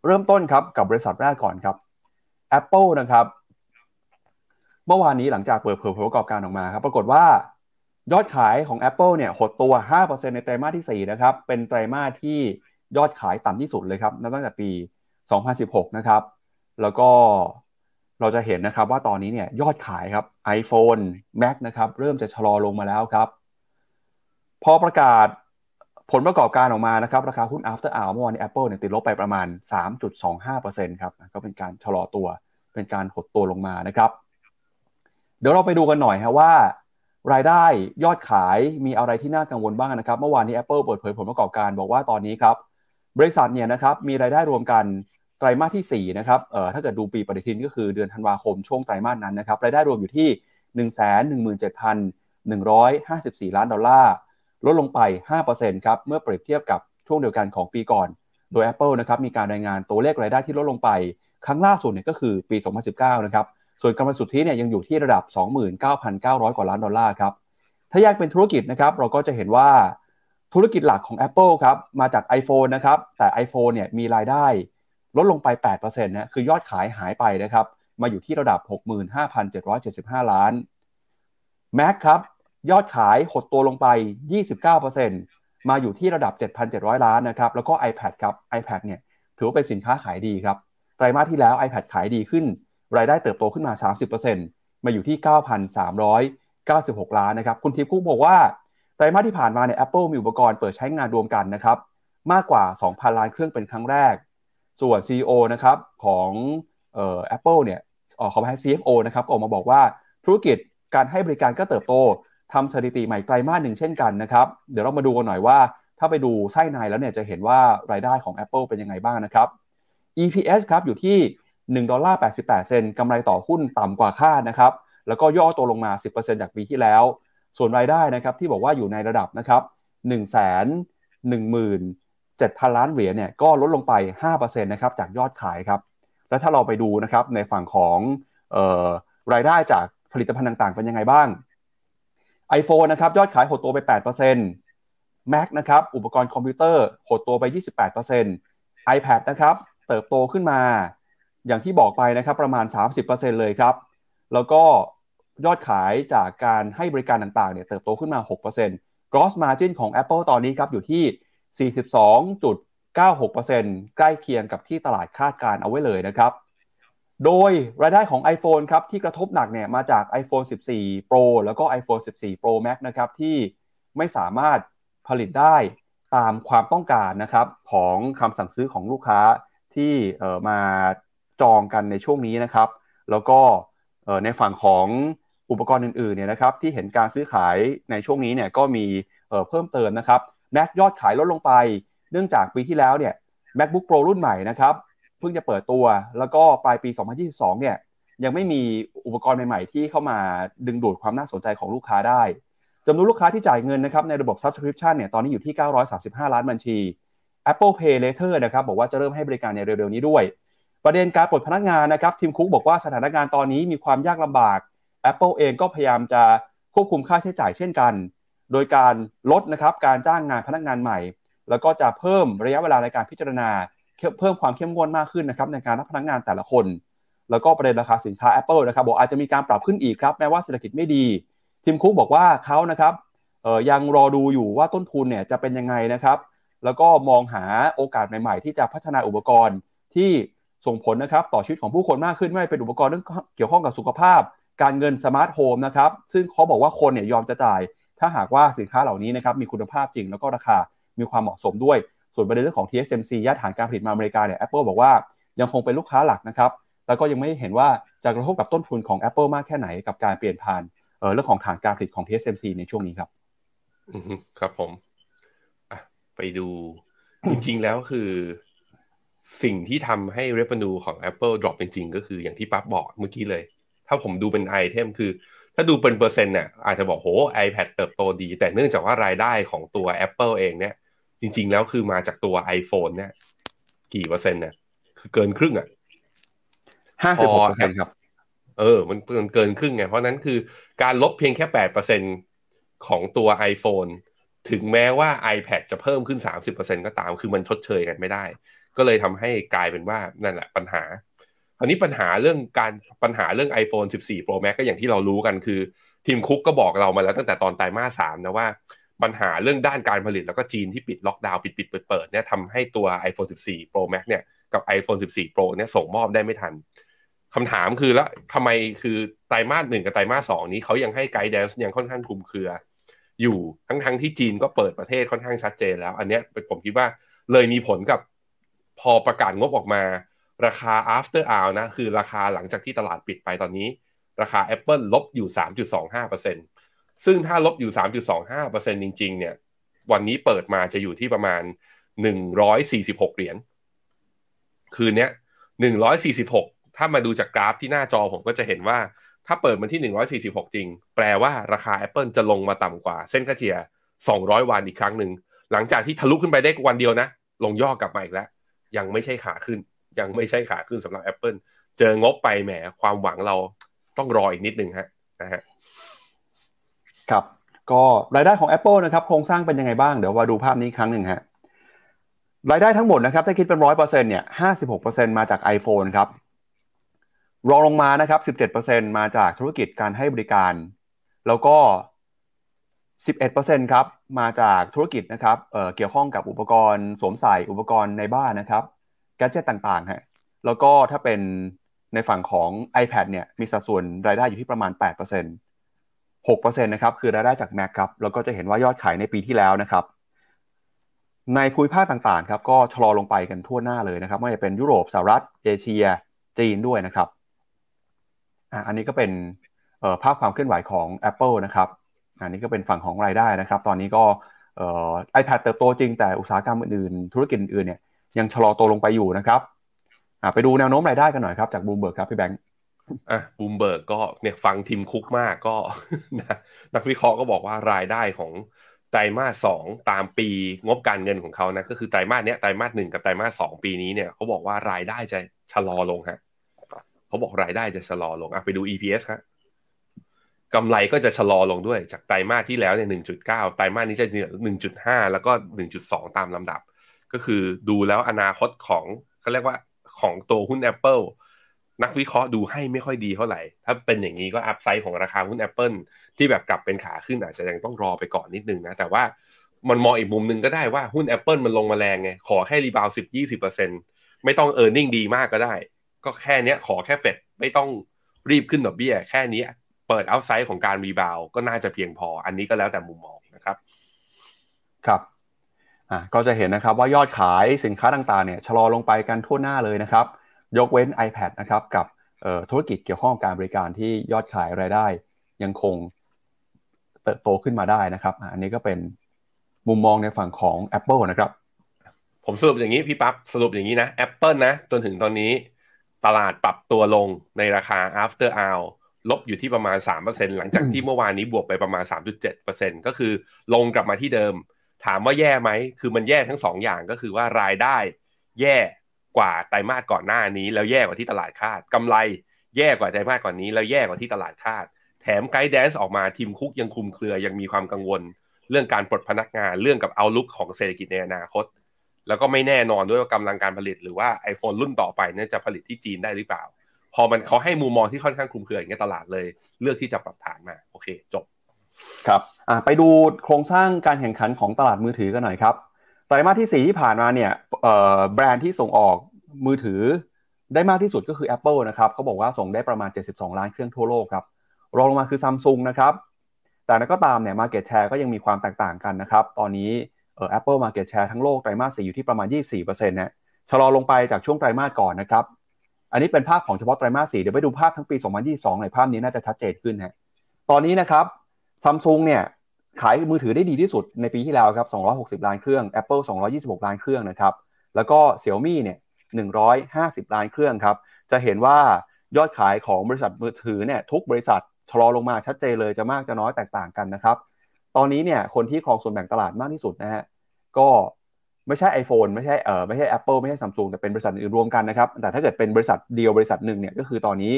เริ่มต้นครับกับบริษัทแรกก่อนครับ Apple นะครับ เมื่อวานนี้หลังจากเปิดเผยผลประกอบการออกมาครับ ปรากฏว่า ยอดขายของ Apple เนี่ยหดตัว 5%ในไตรมาสที่ 4 นะครับ เป็นไตรมาสที่ยอดขายต่ำที่สุดเลยครับ นับตั้งแต่ปี 2016 นะครับ แล้วก็เราจะเห็นนะครับว่าตอนนี้เนี่ยยอดขายครับ iPhone Mac นะครับเริ่มจะชะลอลงมาแล้วครับ พอประกาศผลประกอบการออกมานะครับ ราคาหุ้น after hour เมื่อวานนี้ Apple เนี่ยติดลบไปประมาณ 3.25%ครับ ก็เป็นการชะลอตัว เป็นการหดตัวลงมานะครับ เดี๋ยวเราไปดูกันหน่อยฮะว่า รายได้ยอดขายมีอะไรที่น่ากังวลบ้างนะครับ เมื่อวานนี้ Apple เปิดเผยผลประกอบการบอกว่าตอนนี้ครับ บริษัทเนี่ยนะครับมีรายได้รวมกันไตรมาสที่4นะครับเอ่อถ้าเกิดดูปีปฏิทินก็คือเดือนธันวาคมช่วงไตรมาสนั้นนะครับรายได้รวมอยู่ที่117,154 ล้านดอลลาร์ลดลงไป 5%ครับเมื่อเปรียบเทียบกับช่วงเดียวกันของปีก่อน โดย Apple นะครับมีการรายงานตัวเลขรายได้ที่ลดลงไป ครั้งล่าสุดเนี่ยก็คือปี 2019 นะครับ ส่วนกำไรสุทธิเนี่ยยังอยู่ที่ระดับ 29,900 กว่าล้านดอลลาร์ครับ ถ้าแยกเป็นธุรกิจนะครับ เราก็จะเห็นว่าธุรกิจหลักของ Apple ครับ มาจาก iPhone นะครับ แต่ iPhone เนี่ยมีรายได้ลดลงไป 8%นะ คือยอดขายหายไปนะครับ มาอยู่ที่ระดับ 65,775 ล้าน Mac ครับ ยอดขายหดตัวลงไป 29%มาอยู่ที่ระดับ 7,700 ล้านนะครับ แล้วก็ iPad ครับ iPad เนี่ยถือว่าเป็นสินค้าขายดีครับ ไตรมาสที่แล้ว iPad ขายดีขึ้น รายได้เติบโตขึ้นมา 30%มาอยู่ที่ 9,396 ล้านนะครับ คุณทิพย์คุกบอกว่าไตรมาสที่ผ่านมาเนี่ยแอปเปิลมีอุปกรณ์เปิดใช้งานรวมกันนะครับ มากกว่า 2,000 ล้านเครื่องเป็นครั้งแรก ส่วน CEO นะครับของเอ่อ Apple เนี่ยออขอให้ CFO นะครับออกมาบอกว่าธุรกิจการให้บริการก็เติบโตทำสถิติใหม่ไตรมาสหนึ่งเช่นกันนะครับ เดี๋ยวเรามาดูกันหน่อยว่า ถ้าไปดูไส้ในแล้วเนี่ยจะเห็นว่ารายได้ของ Apple เป็นยังไงบ้างนะครับ EPS ครับอยู่ที่ 1ดอลลาร์88 เซนต์กำไรต่อหุ้นต่ำกว่าคาดนะครับแล้วก็ย่อตัวลงมา 10%จากปีที่แล้ว ส่วนรายได้นะครับที่บอกว่าอยู่ในระดับนะครับ1 1 0 7,000 ล้านเหรียญเนี่ยก็ลดลงไป 5%นะครับจากยอดขายครับแล้วถ้าเราไปดูนะครับในฝั่งของออรายได้จากผลิตภัณฑ์ต่างๆ เป็นยังไงบ้าง iPhone นะครับยอดขายหดตัวไป 8% Mac นะครับอุปกรณ์คอมพิวเตอร์หดตัวไป 28% iPad นะครับเติบโตขึ้นมา อย่างที่บอกไปนะครับประมาณ 30%เลยครับ แล้วก็ยอดขายจากการให้บริการต่างๆเนี่ยเติบโตขึ้นมา 6% gross margin ของ Apple ตอนนี้ครับอยู่ที่ 42.96%ใกล้เคียงกับที่ตลาดคาดการเอาไว้เลยนะครับ โดยรายได้ของ iPhone ครับที่กระทบหนักเนี่ยมาจาก iPhone 14 Pro แล้วก็ iPhone 14 Pro Max นะครับที่ไม่สามารถผลิตได้ตามความต้องการนะครับของคำสั่งซื้อของลูกค้าที่มา จองกันในช่วงนี้นะครับ แล้วก็ในฝั่งของอุปกรณ์อื่นๆเนี่ยนะครับที่เห็นการซื้อขายในช่วงนี้เนี่ยก็มีเพิ่มเติมนะครับ Mac ยอดขายลดลงไป เนื่องจากปีที่แล้วเนี่ย MacBook Pro รุ่นใหม่นะครับเพิ่งจะเปิดตัวแล้วก็ปลายปี 2022 เนี่ยยังไม่มีอุปกรณ์ใหม่ๆ ที่เข้ามาดึงดูดความน่าสนใจของลูกค้าได้จำนวนลูกค้าที่จ่ายเงินนะครับในระบบ Subscription เนี่ยตอนนี้อยู่ที่ 935 ล้านบัญชี Apple Pay Later นะครับบอกว่าจะเริ่มให้บริการในเร็วๆนี้ด้วย ประเด็นการปลดพนักงานนะครับทีมคุกบอกว่าสถานการณ์ตอนนี้มีความยากลำบาก Apple เองก็พยายามจะควบคุมค่าใช้จ่ายเช่นกัน โดยการลดนะครับการจ้างงานพนักงานใหม่ แล้วก็จะเพิ่มระยะเวลาในการพิจารณา เพิ่มความเข้มงวดมากขึ้นนะครับในการรับพนักงานแต่ละคน แล้วก็ประเด็นราคาสินค้า Apple นะครับบอกอาจจะมีการปรับขึ้นอีกครับแม้ว่าเศรษฐกิจไม่ดี ทีมคุกบอกว่าเขานะครับยังรอดูอยู่ว่าต้นทุนเนี่ยจะเป็นยังไงนะครับ แล้วก็มองหาโอกาสใหม่ ๆ ที่จะพัฒนาอุปกรณ์ที่ ส่งผลนะครับต่อชีวิตของผู้คนมากขึ้นไม่เป็นอุปกรณ์เรื่องเกี่ยวข้องกับสุขภาพ การเงิน smart home นะครับซึ่งเขาบอกว่าคนเนี่ยยอมจะจ่าย ถ้าหากว่าสินค้าเหล่านี้นะครับมีคุณภาพจริงแล้วก็ราคามีความเหมาะสมด้วย ส่วนประเด็นเรื่องของ TSMC ย้ายฐานการผลิตมาอเมริกาเนี่ย Apple บอกว่ายังคงเป็นลูกค้าหลักนะครับแล้วก็ยังไม่เห็นว่าจะกระทบกับต้นทุนของ Apple มากแค่ไหนกับการเปลี่ยนผ่านเรื่องของฐานการผลิตของ TSMC ในช่วงนี้ครับครับผมไปดูจริงๆแล้วคือ สิ่งที่ทำให้ revenue ของ Apple drop จริงๆ ก็คืออย่างที่ปั๊บบอกเมื่อกี้เลย ถ้าผมดูเป็นไอเทมคือ ถ้าดูเป็นเปอร์เซ็นต์เนี่ยอาจจะบอกโห iPad เติบโตดี แต่เนื่องจากว่ารายได้ของตัว Apple เองเนี่ย จริง ๆ แล้วคือมาจากตัว iPhone เนี่ยกี่เปอร์เซ็นต์เนี่ยคือเกินครึ่งอะห้าสิบหกเปอร์เซ็นต์ครับ เออ มันเกินเกินครึ่งไง เพราะนั้นคือการลบเพียงแค่แปดเปอร์เซ็นต์ของตัว iPhone ถึงแม้ว่า iPad จะเพิ่มขึ้น 30%ก็ตาม คือมันชดเชยกันไม่ได้ก็เลยทำให้กลายเป็นว่านั่นแหละปัญหาคราวนี้ปัญหาเรื่องการปัญหาเรื่อง iPhone 14 Pro Max ก็อย่างที่เรารู้กันคือ Tim Cook ก็บอกเรามาแล้วตั้งแต่ตอนไตรมาสสามนะว่าปัญหาเรื่องด้านการผลิตแล้วก็จีนที่ปิดล็อกดาวน์ปิดปิดเปิดเปิดเนี่ยทำให้ตัว iPhone 14 Pro Max เนี่ยกับ iPhone 14 Pro เนี่ยส่งมอบได้ไม่ทันคำถามคือแล้วทำไมคือไตรมาสหนึ่งกับไตรมาสสองนี้เขายังให้ guidance ยังค่อนข้างคลุมเครือ อยู่ทั้งทั้งที่จีนก็เปิดประเทศค่อนข้างชัดเจนแล้ว อันนี้เป็นผมคิดว่าเลยมีผลกับ พอประกาศงบออกมา ราคา after hour นะ คือราคาหลังจากที่ตลาดปิดไปตอนนี้ ราคา Apple ลบอยู่ 3.25%ซึ่งถ้าลบอยู่ 3.25%จริง ๆ เนี่ย วันนี้เปิดมาจะอยู่ที่ประมาณ 146 เหรียญ คืนนี้146 ถ้ามาดูจากกราฟที่หน้าจอผมก็จะเห็นว่า ถ้าเปิดมันที่ 146 จริง แปลว่าราคา Apple จะลงมาต่ำกว่า เส้นค่าเฉลี่ย200 วันอีกครั้งหนึ่ง หลังจากที่ทะลุขึ้นไปได้วันเดียวนะ ลงย่อกลับมาอีกแล้ว ยังไม่ใช่ขาขึ้น ยังไม่ใช่ขาขึ้นสำหรับ Apple เจองบไปแหมความหวังเราต้องรออีกนิดนึงฮะนะฮะครับ ก็รายได้ของ Apple นะครับ โครงสร้างเป็นยังไงบ้าง เดี๋ยวมาดูภาพนี้ครั้งหนึ่งฮะรายได้ทั้งหมดนะครับ ถ้าคิดเป็นร้อยเปอร์เซ็นต์เนี่ยห้าสิบหกเปอร์เซ็นต์มาจาก iPhone ครับรองลงมานะครับ17%มาจากธุรกิจการให้บริการ แล้วก็ 11%ครับมาจากธุรกิจนะครับเเกี่ยวข้องกับอุปกรณ์สวมใส่อุปกรณ์ในบ้านนะครับแกจิตต่างๆฮะแล้วก็ถ้าเป็นในฝั่งของ iPad เนี่ยมีสัดส่วนรายได้อยู่ที่ประมาณ 8% 6%นะครับคือรายได้จาก Mac ครับแล้วก็จะเห็นว่ายอดขายในปีที่แล้วนะครับ ในภูมิภาคต่างๆครับก็ชะลอลงไปกันทั่วหน้าเลยนะครับ ไม่ว่าจะเป็นยุโรปสหรัฐเอเชีย จีนด้วยนะครับอันนี้ก็เป็นภาพความเคลื่อนไหวของ Apple นะครับ อันนี้ก็เป็นฝั่งของรายได้นะครับ ตอนนี้ก็ iPad เติบโตจริงแต่อุตสาหกรรมอื่นๆ ธุรกิจอื่นเนี่ยยังชะลอตัวลงไปอยู่นะครับไปดูแนวโน้มรายได้กันหน่อยครับจากบูมเบิร์กครับพี่แบงค์อะบูมเบิร์กก็เนี่ยฟัง Tim Cook มากก็นักวิเคราะห์ก็บอกว่ารายได้ของไตรมาสสองตามปีงบการเงินของเขานะก็คือไตรมาสเนี้ยไตรมาสหนึ่งกับไตรมาสสองปีนี้เนี่ยเขาบอกว่ารายได้จะชะลอลงฮะเขาบอกรายได้จะชะลอลงอะไปดู EPS ครับ กำไรก็จะชะลอลงด้วยจากไตรมาสที่แล้วเนี่ยหนึ่งจุดเก้าไตรมาสนี้จะหนึ่งจุดห้าแล้วก็หนึ่งจุดสองตามลำดับ ก็คือดูแล้วอนาคตของเขาเรียกว่าของตัวหุ้น Apple นักวิเคราะห์ดูให้ไม่ค่อยดีเท่าไหร่ ถ้าเป็นอย่างนี้ก็อัพไซด์ของราคาหุ้น Apple ที่แบบกลับเป็นขาขึ้นอาจจะยังต้องรอไปก่อนนิดนึงนะ แต่ว่ามันมองอีกมุมหนึ่งก็ได้ว่าหุ้น Apple มันลงมาแรงไง ขอแค่รีบาวสิบยี่สิบเปอร์เซ็นไม่ต้องเออร์เน็งดีมากก็ได้ ก็แค่นี้ขอแค่เฟดไม่ต้องรีบขึ้นดอกเบี้ย แค่นี้ เปิดเอาไซด์ของการรีบาวก็น่าจะเพียงพอ อันนี้ก็แล้วแต่มุมมองนะครับ ครับอ่าก็จะเห็นนะครับว่ายอดขายสินค้าต่างๆเนี่ยชะลอลงไปกันทั่วหน้าเลยนะครับ ยกเว้น iPad นะครับกับธุรกิจเกี่ยวข้องกับการบริการที่ยอดขายรายได้ ยังคงเติบโตขึ้นมาได้นะครับ อันนี้ก็เป็นมุมมองในฝั่งของ Apple นะครับ ผมสรุปอย่างนี้พี่ปับ๊บสรุปอย่างนี้นะ Apple นะจนถึงตอนนี้ ตลาดปรับตัวลงในราคา after hour ลบอยู่ที่ประมาณ 3%หลังจากที่เมื่อวานนี้บวกไปประมาณ 3.7%ก็คือลงกลับมาที่เดิม ถามว่าแย่ไหม คือมันแย่ทั้งสองอย่างก็คือว่ารายได้ แย่กว่าไตรมาสก่อนหน้านี้ แล้วแย่กว่าที่ตลาดคาดกำไรแย่กว่าไตรมาสก่อนนี้ แล้วแย่กว่าที่ตลาดคาด แถมไกด์แดนซ์ออกมาทีมคุกยังคุมเครือยังมีความกังวล เรื่องการปลดพนักงานเรื่องกับเอาลุกของเศรษฐกิจในอนาคต แล้วก็ไม่แน่นอนด้วยว่ากำลังการผลิต หรือว่า iPhone รุ่นต่อไปเนี่ยจะผลิตที่จีนได้หรือเปล่า พอมันเขาให้มุมมองที่ค่อนข้างคลุมเครืออย่างเงี้ยตลาดเลย เลือกที่จะปรับฐานมาโอเค จบครับไปดูโครงสร้างการแข่งขันของตลาดมือถือกันหน่อยครับไตรมาสที่4ที่ผ่านมาเนี่ยแบรนด์ที่ส่งออกมือถือได้มากที่สุดก็คือ Apple นะครับเขาบอกว่าส่งได้ประมาณ 72 ล้านเครื่องทั่วโลกครับรองลงมาคือ Samsung นะครับแต่นั้นก็ตามเนี่ย Market Share ก็ยังมีความแตกต่างกันนะครับ ตอนนี้เอ่อ Apple Market Share ทั้งโลกไตรมาส4อยู่ที่ประมาณ 24%นะชะลอลงไปจากช่วงไตรมาสก่อนนะครับ อันนี้เป็นภาพของเฉพาะไตรมาส4เดี๋ยวไปดูภาพทั้งปี 2022ในภาพนี้น่าจะชัดเจนขึ้นฮะตอนนี้นะครับ Samsung เนี่ยขายมือถือได้ดีที่สุดในปีที่แล้วครับ 260 ล้านเครื่อง Apple 226 ล้านเครื่องนะครับ แล้วก็ Xiaomi เนี่ย 150 ล้านเครื่องครับ จะเห็นว่ายอดขายของบริษัทมือถือเนี่ยทุกบริษัทชะลอลงมาชัดเจนเลยจะมากจะน้อยแตกต่างกันนะครับ ตอนนี้เนี่ยคนที่ครองส่วนแบ่งตลาดมากที่สุดนะฮะ ก็ ไม่ใช่ iPhone ไม่ใช่เออไม่ใช่ Apple ไม่ใช่ Samsung แต่เป็นบริษัทอื่นรวมกันนะครับ แต่ถ้าเกิดเป็นบริษัทเดียวบริษัทหนึ่งเนี่ยก็คือตอนนี้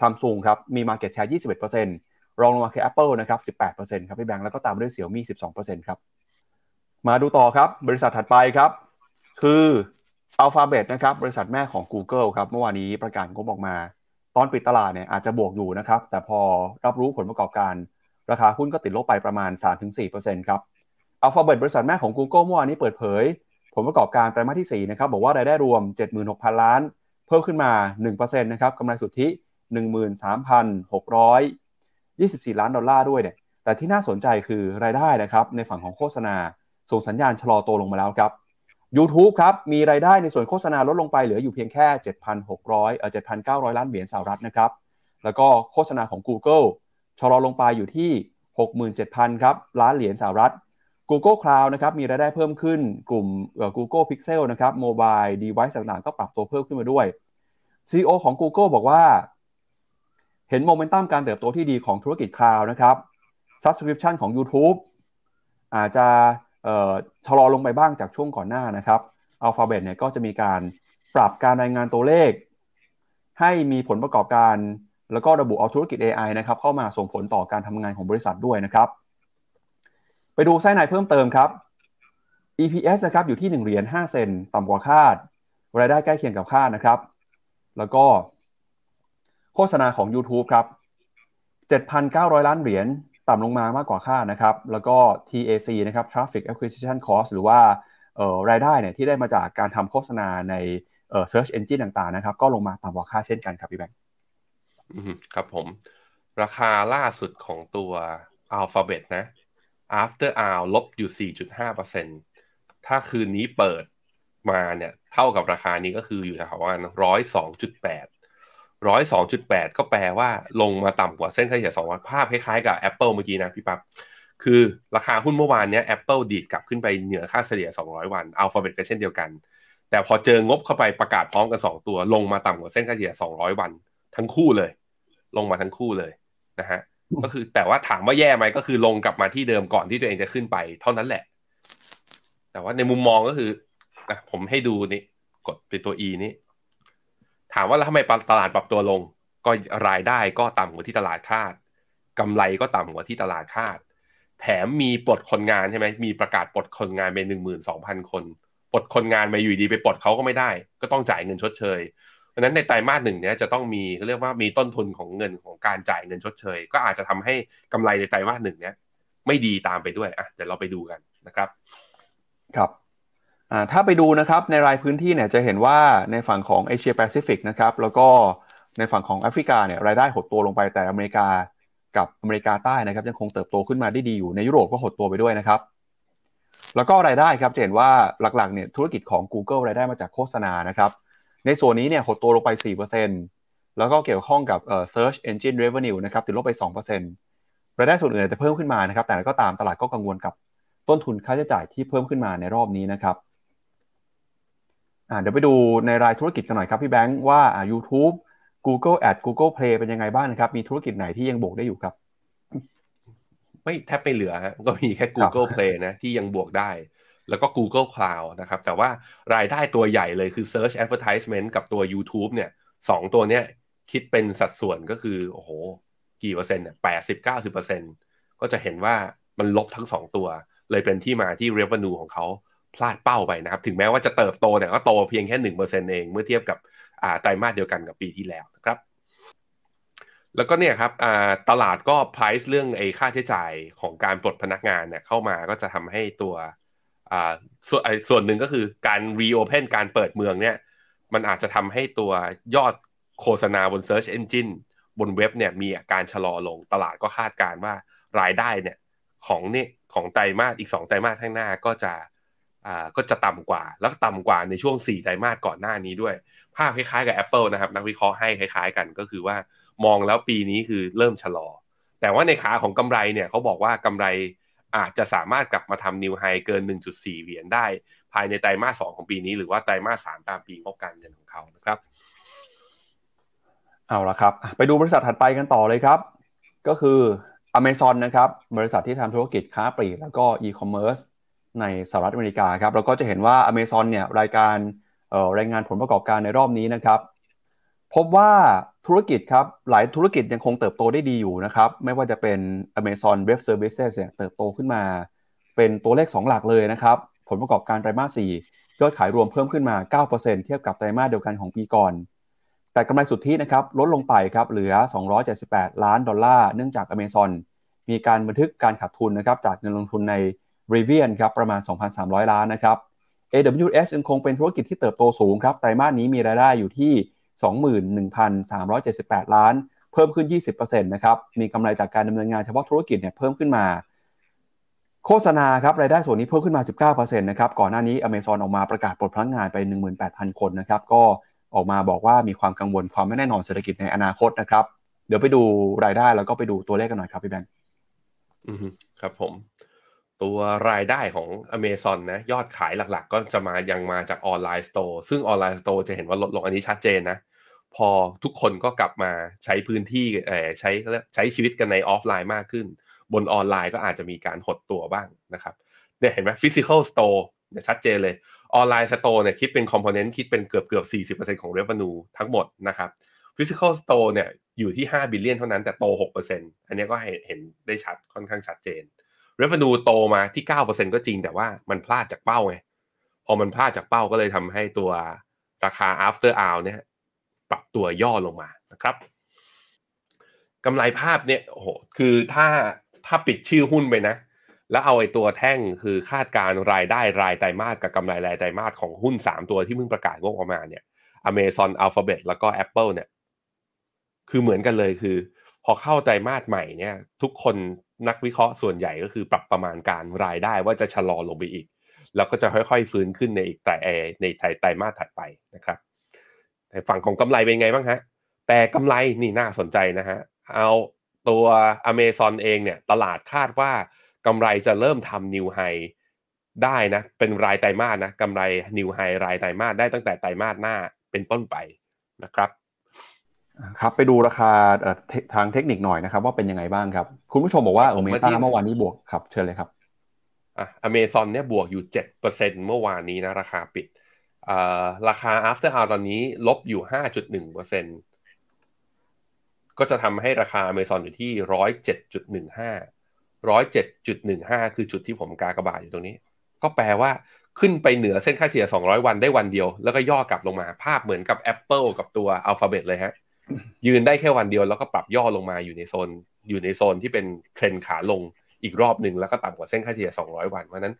Samsung ครับมี Market Share 21%รองลงมาคือ Apple นะครับ 18%ครับพี่แบงค์แล้วก็ตามด้วย Xiaomi 12%ครับมาดูต่อครับบริษัทถัดไปครับ คือ Alphabet นะครับบริษัทแม่ของ Google ครับเมื่อวานนี้ประกาศงบออกมา ตอนปิดตลาดเนี่ยอาจจะบวกอยู่นะครับแต่พอรับรู้ผลประกอบการ ราคาหุ้นก็ติดลบไปประมาณ 3-4%ครับ Alphabet บริษัทแม่ของ Google เมื่อวานนี้เปิดเผย ผลประกอบการไตรมาสที่ 4 นะครับ บอกว่ารายได้รวม 76,000 ล้าน เพิ่มขึ้นมา 1%นะครับกำไรสุทธิ 13,624 ล้านดอลลาร์ด้วยเนี่ยแต่ที่น่าสนใจคือรายได้นะครับในฝั่งของโฆษณา ส่งสัญญาณชะลอตัวลงมาแล้วครับ YouTube ครับ มีรายได้ในส่วนโฆษณาลดลงไปเหลืออยู่เพียงแค่ 7,600เอ่อ7,900 ล้านเหรียญสหรัฐนะครับ แล้วก็โฆษณาของ Google ชะลอลงไปอยู่ที่ 67,000 ครับ ล้านเหรียญสหรัฐ Google Cloud นะครับมีรายได้เพิ่มขึ้นกลุ่ม Google Pixel นะครับ Mobile Device ต่างๆ ก็ปรับตัวเพิ่มขึ้นมาด้วย CEO ของ Google บอกว่า เห็นโมเมนตัมการเติบโตที่ดีของธุรกิจ Cloud นะครับ Subscription ของ YouTube อาจจะชะลอลงไปบ้างจากช่วงก่อนหน้านะครับ Alphabet เนี่ยก็จะมีการปรับการรายงานตัวเลข ให้มีผลประกอบการ แล้วก็ระบุเอาธุรกิจ AI นะครับเข้ามาส่งผลต่อการทำงานของบริษัทด้วยนะครับ ไปดูไส้ในเพิ่มเติมครับ EPS นะครับอยู่ที่1เหรียญ5เซนต่ำกว่าคาด รายได้ใกล้เคียงกับคาดนะครับ แล้วก็ โฆษณาของ YouTube ครับ 7,900 ล้านเหรียญต่ำลงมามากกว่าคาดนะครับ แล้วก็ TAC นะครับ Traffic Acquisition Cost หรือว่ารายได้เนี่ยที่ได้มาจากการทำโฆษณาใน Search Engine ต่างๆนะครับ ก็ลงมาต่ำกว่าค่าเช่นกันครับพี่แบงค์ครับผม ราคาล่าสุดของตัว Alphabet นะ after hour ลบอยู่ 4.5%ถ้าคืนนี้เปิดมาเนี่ยเท่ากับราคานี้ก็คืออยู่แถวประมาณร้อยสองจุดแปดร้อยสองจุดแปดก็แปลว่าลงมาต่ำกว่าเส้นค่าเฉลี่ยสองวันภาพคล้ายๆกับ Apple เมื่อกี้นะพี่ปับ๊บคือราคาหุ้นเมื่อวานเนี้ย Apple ดีดกลับขึ้นไปเหนือค่าเฉลี่ย 200 วัน Alphabet ก็เช่นเดียวกัน แต่พอเจองบเข้าไปประกาศพร้อมกัน 2 ตัว ลงมาต่ำกว่าเส้นค่าเฉลี่ย 200 วัน ทั้งคู่เลย ลงมาทั้งคู่เลยนะฮะ ก็คือแต่ว่าถามว่าแย่ไหมก็คือลงกลับมาที่เดิมก่อนที่ตัวเองจะขึ้นไป เท่านั้นแหละ แต่ว่าในมุมมองก็คืออะผมให้ดูนี่กดเป็นตัว E นี้ถามว่าแล้วทำไมตลาดปรับตัวลง ก็รายได้ก็ต่ำกว่าที่ตลาดคาดกำไรก็ต่ำกว่าที่ตลาดคาด แถมมีปลดคนงานใช่ไหมมีประกาศปลดคนงานไปหนึ่งหมื่นสองพันคนปลดคนงานมาอยู่ดีไปปลดเขาก็ไม่ได้ ก็ต้องจ่ายเงินชดเชย เพราะนั้นในไตรมาสหนึ่งเนี้ยจะต้องมีเรียกว่ามีต้นทุนของเงินของการจ่ายเงินชดเชย ก็อาจจะทำให้กำไรในไตรมาสหนึ่งเนี้ยไม่ดีตามไปด้วยอะเดี๋ยวเราไปดูกันนะครับ ครับอ่าถ้าไปดูนะครับในรายพื้นที่เนี่ยจะเห็นว่าในฝั่งของเอเชียแปซิฟิกนะครับแล้วก็ในฝั่งของแอฟริกาเนี่ยรายได้หดตัวลงไปแต่อเมริกากับอเมริกาใต้นะครับยังคงเติบโตขึ้นมาได้ดีอยู่ในยุโรปก็หดตัวไปด้วยนะครับ แล้วก็รายได้ครับจะเห็นว่าหลักๆเนี่ยธุรกิจของ Google รายได้มาจากโฆษณานะครับ ในส่วนนี้เนี่ยหดตัวลงไป 4%แล้วก็เกี่ยวข้องกับเอ่อ search engine revenue นะครับติดลบไป 2%รายได้ส่วนอื่นจะเพิ่มขึ้นมานะครับ แต่ก็ตามตลาดก็กังวลกับต้นทุนค่าใช้จ่ายที่เพิ่มขึ้นมาในรอบนี้นะครับอ่าเดี๋ยวไปดูในรายธุรกิจกันหน่อยครับพี่แบงค์ว่าอ่า YouTube Google Ad Google Play เป็นยังไงบ้างนะครับ มีธุรกิจไหนที่ยังบวกได้อยู่ครับ ไม่แทบไม่เหลือฮะก็มีแค่ Google Play นะที่ยังบวกได้ แล้วก็ Google Cloud นะครับ แต่ว่ารายได้ตัวใหญ่เลยคือ Search Advertisement กับตัว YouTube เนี่ยสองตัวเนี้ยคิดเป็นสัดส่วนก็คือ โอ้โห กี่เปอร์เซ็นต์เนี่ยแปดสิบเก้าสิบเปอร์เซ็นต์ก็จะเห็นว่ามันลบทั้งสองตัว เลยเป็นที่มาที่ revenue ของเขาพลาดเป้าไปนะครับ ถึงแม้ว่าจะเติบโตแต่ก็โตเพียงแค่หนึ่งเปอร์เซ็นเองเมื่อเทียบกับไตรมาสเดียวกันกับปีที่แล้วนะครับ แล้วก็เนี่ยครับตลาดก็ price เรื่องไอ้ค่าใช้จ่ายของการปลดพนักงานเนี่ยเข้ามาก็จะทำให้ตัว ส่วนส่วนหนึ่งก็คือการ reopen การเปิดเมืองเนี่ย มันอาจจะทำให้ตัวยอดโฆษณาบน search engine บนเว็บเนี่ยมีอาการชะลอลงตลาดก็คาดการว่ารายได้เนี่ยของเนี่ยของไตรมาสอีก 2 ไตรมาสข้างหน้าก็จะอ่าก็จะต่ำกว่า แล้วต่ำกว่าในช่วง 4 ไตรมาสก่อนหน้านี้ด้วย ภาพคล้ายๆกับ Apple นะครับ นักวิเคราะห์ให้คล้ายๆกันก็คือว่ามองแล้วปีนี้คือเริ่มชะลอ แต่ว่าในขาของกำไรเนี่ยเขาบอกว่ากำไร อาจจะสามารถกลับมาทำ new high เกิน 1.4 เหรียญได้ ภายในไตรมาส 2 ของปีนี้ หรือว่าไตรมาส 3 ตามปีงบการเงินของเขานะครับ เอาละครับ ไปดูบริษัทถัดไปกันต่อเลยครับ ก็คือ Amazon นะครับ บริษัทที่ทำธุรกิจค้าปลีกแล้วก็อีคอมเมิร์ซในสหรัฐอเมริกาครับ เราก็จะเห็นว่า Amazon เนี่ยรายการรายงานผลประกอบการในรอบนี้นะครับ พบว่าธุรกิจครับหลายธุรกิจยังคงเติบโตได้ดีอยู่นะครับ ไม่ว่าจะเป็น Amazon Web Services เนี่ยเติบโตขึ้นมา เป็นตัวเลข 2 หลักเลยนะครับ ผลประกอบการไตรมาส4ยอดขายรวมเพิ่มขึ้นมา 9%เทียบกับไตรมาสเดียวกันของปีก่อน แต่กำไรสุทธินะครับลดลงไปครับเหลือ 278 ล้านดอลลาร์เนื่องจาก Amazon มีการบันทึกการขาดทุนนะครับจากเงินลงทุนใน Rivian ครับประมาณ 2,300 ล้านนะครับ AWS ยังคงเป็นธุรกิจที่เติบโตสูงครับไตรมาสนี้มีรายได้อยู่ที่ 21,378 ล้าน เพิ่มขึ้น 20%นะครับ มีกำไรจากการดำเนินงานเฉพาะธุรกิจเนี่ยเพิ่มขึ้นมา โฆษณาครับรายได้ส่วนนี้เพิ่มขึ้นมา 19%นะครับ ก่อนหน้านี้ Amazon ออกมาประกาศปลดพนักงานไป 18,000 คนนะครับ ก็ออกมาบอกว่ามีความกังวลความไม่แน่นอนเศรษฐกิจในอนาคตนะครับ เดี๋ยวไปดูรายได้แล้วก็ไปดูตัวเลขกันหน่อยครับพี่แบงค์อืมครับผม ตัวรายได้ของ Amazon นะยอดขายหลักๆ ก็จะมายังมาจาก online store ซึ่ง online store จะเห็นว่าลดลงอันนี้ชัดเจนนะ พอทุกคนก็กลับมาใช้พื้นที่ใช้ใช้ชีวิตกันในออฟไลน์มากขึ้น บนออนไลน์ก็อาจจะมีการหดตัวบ้างนะครับเนี่ยเห็นไหม physical store เนี่ยชัดเจนเลย online store เนี่ยคิดเป็น component คิดเป็นเกือบเกือบ 40%ของ revenue ทั้งหมดนะครับphysical store เนี่ยอยู่ที่ 5 billion เท่านั้นแต่โต 6%อันนี้ก็เห็นได้ชัดค่อนข้างชัดเจน revenue โตมาที่ 9%ก็จริงแต่ว่ามันพลาดจากเป้าไงพอมันพลาดจากเป้าก็เลยทำให้ตัวราคา after hour เนี่ย ปรับตัวย่อลงมานะครับกำไรภาพเนี่ยโอ้โหคือถ้าถ้าปิดชื่อหุ้นไปนะ แล้วเอาไอ้ตัวแท่งคือคาดการรายได้รายไตรมาสกับกำไรรายไตรมาสของหุ้น 3 ตัวที่เพิ่งประกาศงบออกมาเนี่ย Amazon Alphabet แล้วก็ Apple เนี่ย คือเหมือนกันเลยคือ พอเข้าไตรมาสใหม่เนี่ย ทุกคนนักวิเคราะห์ส่วนใหญ่ก็คือปรับประมาณการรายได้ว่าจะชะลอลงไปอีก แล้วก็จะค่อยๆ ฟื้นขึ้นในอีกไตรในไตรไตรมาสถัดไปนะครับ แต่ฝั่งของกำไรเป็นไงบ้างฮะ แต่กำไรนี่น่าสนใจนะฮะ เอาตัว Amazon เองเนี่ยตลาดคาดว่ากำไรจะเริ่มทำนิวไฮได้นะ เป็นรายไตรมาสนะกำไรนิวไฮรายไตรมาสได้ตั้งแต่ไตรมาสหน้าเป็นต้นไปนะครับ ครับไปดูราคาทางเทคนิคหน่อยนะครับ ว่าเป็นยังไงบ้างครับ คุณผู้ชมบอกว่าเออเมตาเมื่อวานนี้บวกครับ เชิญเลยครับอะอเมซอนเนี่ยบวกอยู่เจ็ดเปอร์เซ็นเมื่อวานนี้นะราคาปิดอ่า ราคา after hour ตอนนี้ลบอยู่ห้าจุดหนึ่งเปอร์เซ็นก็จะทำให้ราคาอเมซอนอยู่ที่ร้อยเจ็ดจุดหนึ่งห้าร้อยเจ็ดจุดหนึ่งห้าคือจุดที่ผมกากระบาดอยู่ตรงนี้ ก็แปลว่าขึ้นไปเหนือเส้นค่าเฉลี่ย 200 วันได้วันเดียว แล้วก็ย่อกลับลงมา ภาพเหมือนกับ Apple กับตัว Alphabet เลยฮะ ยืนได้แค่วันเดียวแล้วก็ปรับย่อลงมาอยู่ในโซน อยู่ในโซนที่เป็นเทรนขาลงอีกรอบหนึ่งแล้วก็ต่ำกว่าเส้นค่าเฉลี่ย 200 วัน เพราะนั้น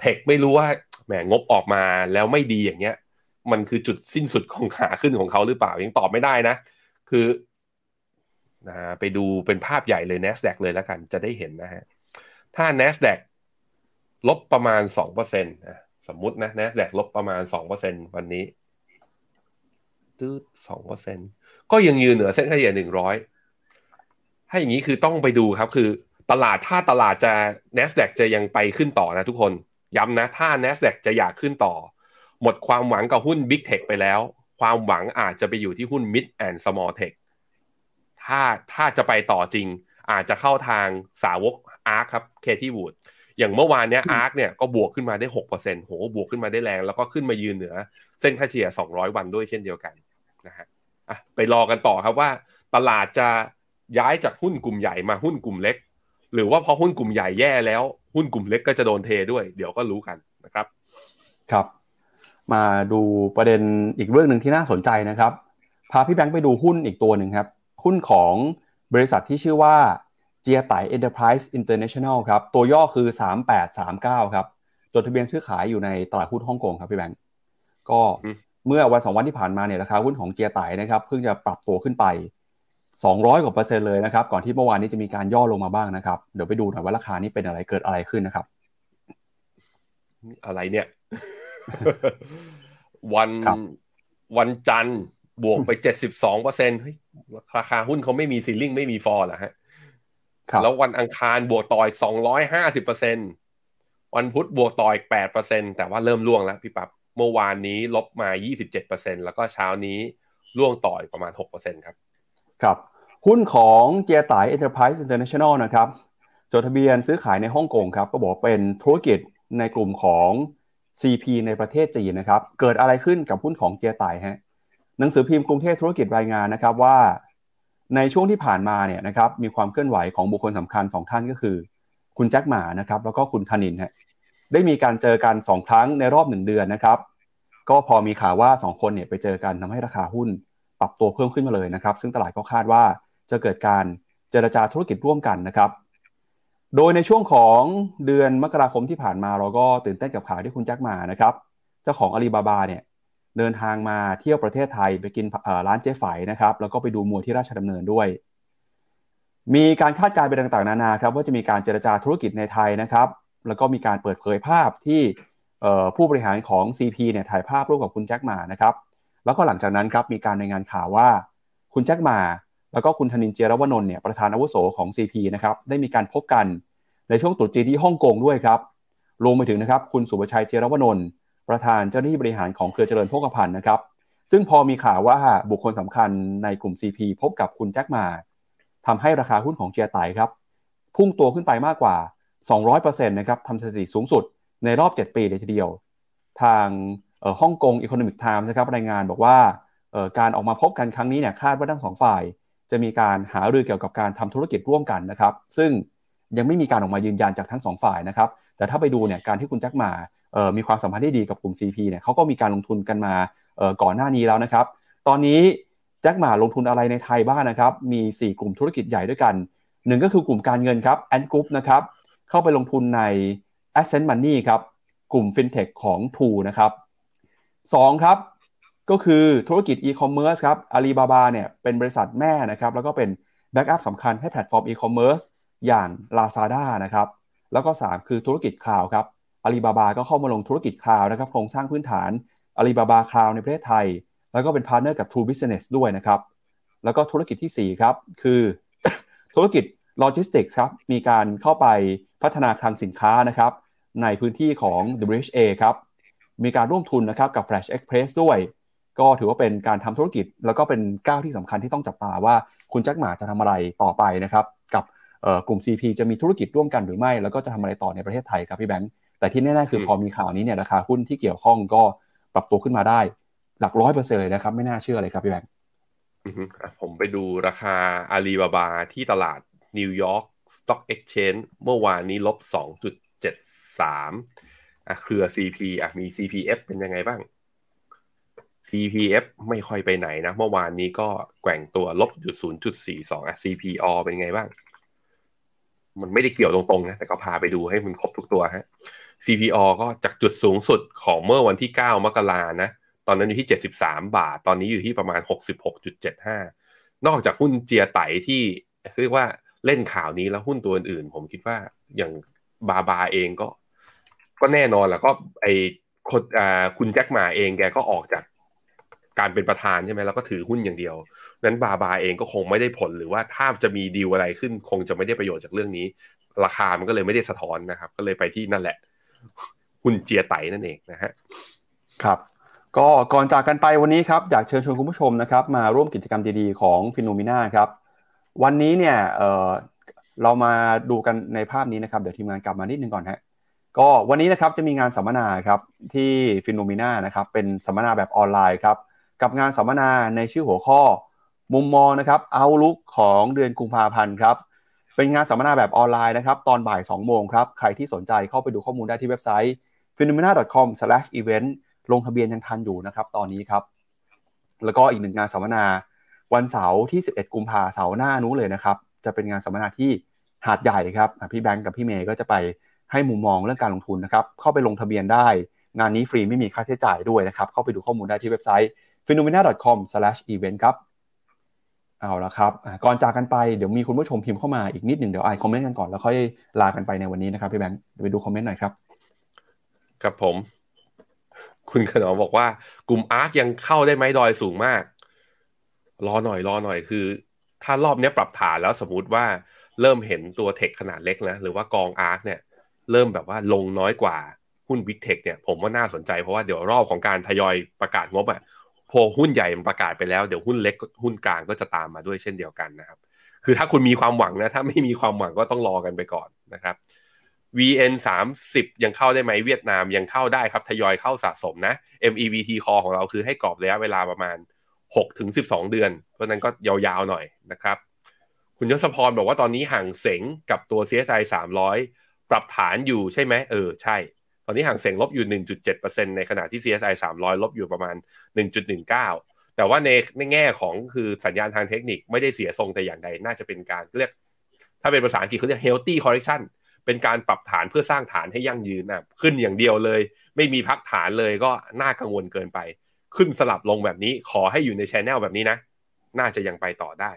เทคไม่รู้ว่า แหมงบออกมาแล้วไม่ดีอย่างเงี้ย มันคือจุดสิ้นสุดของขาขึ้นของเขาหรือเปล่ายังตอบไม่ได้นะ คือนะไปดูเป็นภาพใหญ่เลย NASDAQ เลยแล้วกันจะได้เห็นนะฮะ ถ้า NASDAQ ลบประมาณ2%นะสมมุตินะ NASDAQ ลบประมาณ 2%วันนี้ตื้อ2%ก็ยังยืนเหนือเส้นเฉลี่ย100 ถ้าอย่างนี้คือต้องไปดูครับ คือตลาดถ้าตลาดจะ NASDAQ จะยังไปขึ้นต่อนะทุกคน ย้ำนะถ้า NASDAQ จะอยากขึ้นต่อ หมดความหวังกับหุ้น Big Tech ไปแล้ว ความหวังอาจจะไปอยู่ที่หุ้น Mid and Small Tech ถ้าถ้าจะไปต่อจริง อาจจะเข้าทางสาวก ARK ครับเคที่วูดอย่างเมื่อวานเนี้ยอาร์คเนี่ยก็บวกขึ้นมาได้หกเปอร์เซ็นโหบวกขึ้นมาได้แรง แล้วก็ขึ้นมายืนเหนือ เส้นค่าเฉลี่ยสองร้อยวันด้วยเช่นเดียวกันนะฮะอะไปรอกันต่อครับว่า ตลาดจะย้ายจากหุ้นกลุ่มใหญ่มาหุ้นกลุ่มเล็ก หรือว่าพอหุ้นกลุ่มใหญ่แย่แล้ว หุ้นกลุ่มเล็กก็จะโดนเทด้วย เดี๋ยวก็รู้กันนะครับครับ มาดูประเด็นอีกเรื่องหนึ่งที่น่าสนใจนะครับ พาพี่แบงค์ไปดูหุ้นอีกตัวหนึ่งครับ หุ้นของบริษัทที่ชื่อว่าเจียไต Enterprises International ครับ ตัวย่อคือ 3839 ครับ จดทะเบียนซื้อขายอยู่ในตลาดหุ้นฮ่องกงครับพี่แบงก์ก็เมื่อวันสองวันที่ผ่านมาเนี่ยราคาหุ้นของเจียไตนะครับเพิ่งจะปรับตัวขึ้นไป 200 กว่าเปอร์เซ็นต์เลยนะครับ ก่อนที่เมื่อวานนี้จะมีการย่อลงมาบ้างนะครับ เดี๋ยวไปดูหน่อยว่าราคานี้เป็นอะไรเกิดอะไรขึ้นนะครับ อะไรเนี่ย วันวันจันทร์บวกไป 72เปอร์เซ็นต์ราคาหุ้นเขาไม่มี ceiling ไม่มีฟอร์เหรอฮะแล้ววันอังคารบวกต่ออีกสองร้อยห้าสิบเปอร์เซ็นวันพุธบวกต่ออีกแปดเปอร์เซ็นแต่ว่าเริ่มร่วงแล้วพี่ปับ๊บเมื่อวานนี้ลบมายี่สิบเจ็ดเปอร์เซ็นแล้วก็เช้านี้ร่วงต่ออีกประมาณหกเปอร์เซ็นครับ ครับหุ้นของเจียไต Enterprises International นะครับจดทะเบียนซื้อขายในฮ่องกงครับก็บอกเป็นธุรกิจในกลุ่มของ CP ในประเทศจีนนะครับเกิดอะไรขึ้นกับหุ้นของเจียไตฮะหนังสือพิมพ์กรุงเทพธุรกิจรายงานนะครับว่า ในช่วงที่ผ่านมาเนี่ยนะครับมีความเคลื่อนไหวของบุคคลสำคัญ 2 ท่านก็คือ คุณแจ็คหมานะครับแล้วก็คุณธนินฮะได้มีการเจอกัน 2 ครั้งในรอบ 1 เดือนนะครับก็พอมีข่าวว่า 2 คนเนี่ยไปเจอกันทำให้ราคาหุ้น ปรับตัวเพิ่มขึ้นมาเลยนะครับ ซึ่งตลาดก็คาดว่าจะเกิดการเจรจาธุรกิจร่วมกันนะครับ โดยในช่วงของเดือนมกราคมที่ผ่านมาเราก็ตื่นเต้นกับข่าวที่คุณแจ็คมานะครับ เจ้าของอาลีบาบาเนี่ยเดินทางมาเที่ยวประเทศไทยไปกินร้านเจ๊ไฝนะครับ แล้วก็ไปดูมวยที่ราชดำเนินด้วย มีการคาดการณ์ไปต่างๆนานาครับว่าจะมีการเจรจาธุรกิจในไทยนะครับ แล้วก็มีการเปิดเผยภาพที่ผู้บริหารของ CP เนี่ยถ่ายภาพร่วมกับคุณแจ็คมานะครับ แล้วก็หลังจากนั้นครับมีการรายงานข่าวว่า คุณแจ็คมา แล้วก็คุณธนินเจรวนนท์เนี่ยประธานอาวุโสของ CP นะครับได้มีการพบกันในช่วงตรุษจีนที่ฮ่องกงด้วยครับรวมไปถึงนะครับคุณสุภชัยเจรวนนท์ประธานเจ้าหน้าที่บริหารของเครือเจริญโภคภัณฑ์นะครับ ซึ่งพอมีข่าวว่าบุคคลสำคัญในกลุ่ม CP พบกับคุณแจ็คมาทำให้ราคาหุ้นของเจียไตครับ พุ่งตัวขึ้นไปมากกว่า 200%นะครับทำสถิติสูงสุดในรอบ 7 ปีเลยทีเดียว ทาง Hong Kong Economic Times นะครับรายงานบอกว่าการออกมาพบกันครั้งนี้เนี่ยคาดว่าทั้งสองฝ่าย จะมีการหารือเกี่ยวกับการทำธุรกิจร่วมกันนะครับ ซึ่งยังไม่มีการออกมายืนยันจากทั้งสองฝ่ายนะครับ แต่ถ้าไปดูเนี่ยการที่คุณแจ็คหม่ามีความสัมพันธ์ที่ดีกับกลุ่ม CP เนี่ยเขาก็มีการลงทุนกันมาก่อนหน้านี้แล้วนะครับ ตอนนี้แจ็คหม่าลงทุนอะไรในไทยบ้างนะครับ มี 4 กลุ่มธุรกิจใหญ่ด้วยกันหนึ่งก็คือกลุ่มการเงินครับ Ant Group นะครับเข้าไปลงทุนใน Ascend Money ครับกลุ่ม FinTech ของ t ูนะครับ 2ครับก็คือธุรกิจ e-commerce ครับอาลีบาบาเนี่ยเป็นบริษัทแม่นะครับแล้วก็เป็น backup สำคัญให้แพลตฟอร์ม e-commerce อย่าง Lazada นะครับแล้วก็ 3 คือธุรกิจ cloud ครับอาลีบาบาก็เข้ามาลงธุรกิจ cloud นะครับโครงสร้างพื้นฐานอาลีบาบา Cloud ในประเทศไทย แล้วก็เป็น partner กับ True Business ด้วยนะครับแล้วก็ธุรกิจที่ 4 ครับ คือธุรกิจโลจิสติกส์ครับมีการเข้าไปพัฒนาคลังสินค้านะครับในพื้นที่ของ WHA ครับ มีการร่วมทุนนะครับกับ Flash Express ด้วย ก็ถือว่าเป็นการทำธุรกิจ แล้วก็เป็นก้าวที่สำคัญที่ต้องจับตาว่าคุณแจ็คหม่าจะทำอะไรต่อไปนะครับกับกลุ่ม CP จะมีธุรกิจร่วมกันหรือไม่ แล้วก็จะทำอะไรต่อในประเทศไทยครับพี่แบงค์แต่ที่แน่ๆคือพอมีข่าวนี้เนี่ยราคาหุ้นที่เกี่ยวข้องก็ปรับตัวขึ้นมาได้ หลักร้อยเปอร์เซ็นต์เลยนะครับ ไม่น่าเชื่อเลยครับพี่แบงค์ผมไปดูราคาอาลีบาบาที่ตลาด New York Stock Exchange เมื่อวานนี้ลบ 2.73 อะเครือ CP อะมี CPF เป็นยังไงบ้าง CPF ไม่ค่อยไปไหนนะ เมื่อวานนี้ก็แกว่งตัวลบจุด0.42อะ CPO เป็นไงบ้าง มันไม่ได้เกี่ยวตรงๆนะ แต่ก็พาไปดูให้มันครบทุกตัวฮะ CPO ก็จากจุดสูงสุดของเมื่อวันที่ 9 มกรานะ ตอนนั้นอยู่ที่ 73 บาท ตอนนี้อยู่ที่ประมาณ 66.75 นอกจากหุ้นเจียไตที่เรียกว่าเล่นข่าวนี้แล้วหุ้นตัวอื่นผมคิดว่าอย่างบาบาเองก็ ก็แน่นอนแหละก็ไอคนอ่าคุณแจ็คหมาเองแกก็ออกจากการเป็นประธานใช่ไหมแล้วก็ถือหุ้นอย่างเดียว นั้นบาบาเองก็คงไม่ได้ผลหรือว่าถ้าจะมีดีลอะไรขึ้น คงจะไม่ได้ประโยชน์จากเรื่องนี้ ราคามันก็เลยไม่ได้สะท้อนนะครับ ก็เลยไปที่นั่นแหละหุ้นเจียไตนั่นเองนะฮะครับก็ก่อนจากกันไปวันนี้ครับอยากเชิญชวนคุณผู้ชมนะครับ มาร่วมกิจกรรมดีๆของ Finnomena ครับ วันนี้เนี่ยเรามาดูกันในภาพนี้นะครับ เดี๋ยวทีมงานกลับมานิดนึงก่อนฮะ ก็วันนี้นะครับจะมีงานสัมมนาครับที่ Finnomena นะครับเป็นสัมมนาแบบออนไลน์ครับกับงานสัมมนาในชื่อหัวข้อ มุมมองนะครับเอาลุกของเดือนกุมภาพันธ์ครับเป็นงานสัมมนาแบบออนไลน์นะครับตอนบ่าย 2 โมงครับใครที่สนใจเข้าไปดูข้อมูลได้ที่เว็บไซต์ phenomena.com/event ลงทะเบียนยังทันอยู่นะครับตอนนี้ครับ แล้วก็อีกหนึ่งงานสัมมนาวันเสาร์ที่ 11 กุมภาเสาร์หน้านู้นเลยนะครับ จะเป็นงานสัมมนาที่หาดใหญ่ครับพี่แบงก์กับพี่เมย์ก็จะไป ให้มุมมองเรื่องการลงทุนนะครับ เข้าไปลงทะเบียนได้ งานนี้ฟรีไม่มีค่าใช้จ่ายด้วยนะครับ เข้าไปดูข้อมูลได้ที่เว็บไซต์ phenomena.com/event ครับ เอาละครับ ก่อนจากกันไปเดี๋ยวมีคุณผู้ชมพิมพ์เข้ามาอีกนิดหนึ่งเดี๋ยวอ่านคอมเมนต์กันก่อนแล้วค่อยลากันไปในวันนี้นะครับพี่แบงค์ไปดูคอมเมนต์หน่อยครับ ครับผม คุณขนอมบอกว่ากลุ่มอาร์คยังเข้าได้ไหมดอยสูงมาก รอหน่อยรอหน่อยคือ ถ้ารอบนี้ปรับฐานแล้วสมมติว่าเริ่มเห็นตัวเทคขนาดเล็กนะหรือว่ากองอาร์คเนี่ย เริ่มแบบว่าลงน้อยกว่าหุ้นบิ๊กเทคเนี่ยผมว่าน่าสนใจเพราะว่าเดี๋ยวรอบของการทยอยประกาศงบอะพอหุ้นใหญ่มันประกาศไปแล้วเดี๋ยวหุ้นเล็กหุ้นกลางก็จะตามมาด้วยเช่นเดียวกันนะครับ คือถ้าคุณมีความหวังนะ ถ้าไม่มีความหวังก็ต้องรอกันไปก่อนนะครับ VN 30ยังเข้าได้ไหมเวียดนามยังเข้าได้ครับทยอยเข้าสะสมนะ MEVT call ของเราคือให้กรอบระยะเวลาประมาณ6ถึง12 เดือน เพราะนั้นก็ยาวๆหน่อยนะครับ คุณยศพรบอกว่าตอนนี้ห่างเสงกับตัว CSI 300 ปรับฐานอยู่ใช่ไหมเออใช่ ตอนนี้ห่างเสียงลบอยู่ 1.7%ในขณะที่ CSI 300 ลบอยู่ประมาณ 1.19 แต่ว่าในในแง่ของคือสัญญาณทางเทคนิคไม่ได้เสียทรงแต่อย่างใดน่าจะเป็นการเรียก ถ้าเป็นภาษาอังกฤษเขาเรียก healthy correction เป็นการปรับฐานเพื่อสร้างฐานให้ยั่งยืนนะขึ้นอย่างเดียวเลย ไม่มีพักฐานเลยก็น่ากังวลเกินไป ขึ้นสลับลงแบบนี้ขอให้อยู่ในชแนลแบบนี้นะ น่าจะยังไปต่อได้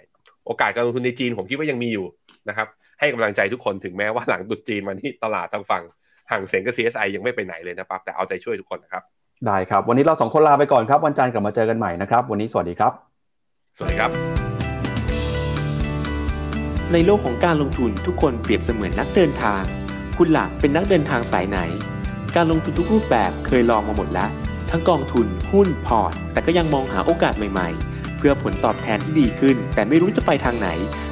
โอกาสการลงทุนในจีนผมคิดว่ายังมีอยู่นะครับ ให้กำลังใจทุกคนถึงแม้ว่าหลังดุดจีนมาที่ตลาดทางฝั่งห่างเสียงกับ CSI ยังไม่ไปไหนเลยนะครับแต่เอาใจช่วยทุกคนนะครับ ได้ครับ วันนี้เราสองคนลาไปก่อนครับ วันจันทร์กลับมาเจอกันใหม่นะครับ วันนี้สวัสดีครับ สวัสดีครับ ในโลกของการลงทุนทุกคนเปรียบเสมือนนักเดินทาง คุณหลักเป็นนักเดินทางสายไหน การลงทุนทุกรูปแบบเคยลองมาหมดแล้ว ทั้งกองทุนหุ้นพอร์ต แต่ก็ยังมองหาโอกาสใหม่ ๆ เพื่อผลตอบแทนที่ดีขึ้น แต่ไม่รู้จะไปทางไหน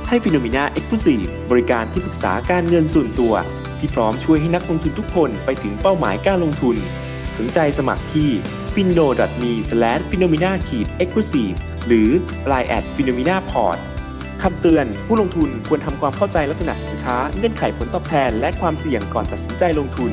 ให้ Finnomena Exclusive บริการที่ปรึกษาการเงินส่วนตัว ที่พร้อมช่วยให้นักลงทุนทุกคนไปถึงเป้าหมายการลงทุน สนใจสมัครที่ f i n o m e f i n o m i n a e x c l u s i v e หรือ line at f i n o m i n a p o r t คำเตือนผู้ลงทุนควรทำความเข้าใจลักษณะสินค้าเงื่อนไขผลตอบแทน และความเสี่ยงก่อนตัดสินใจลงทุน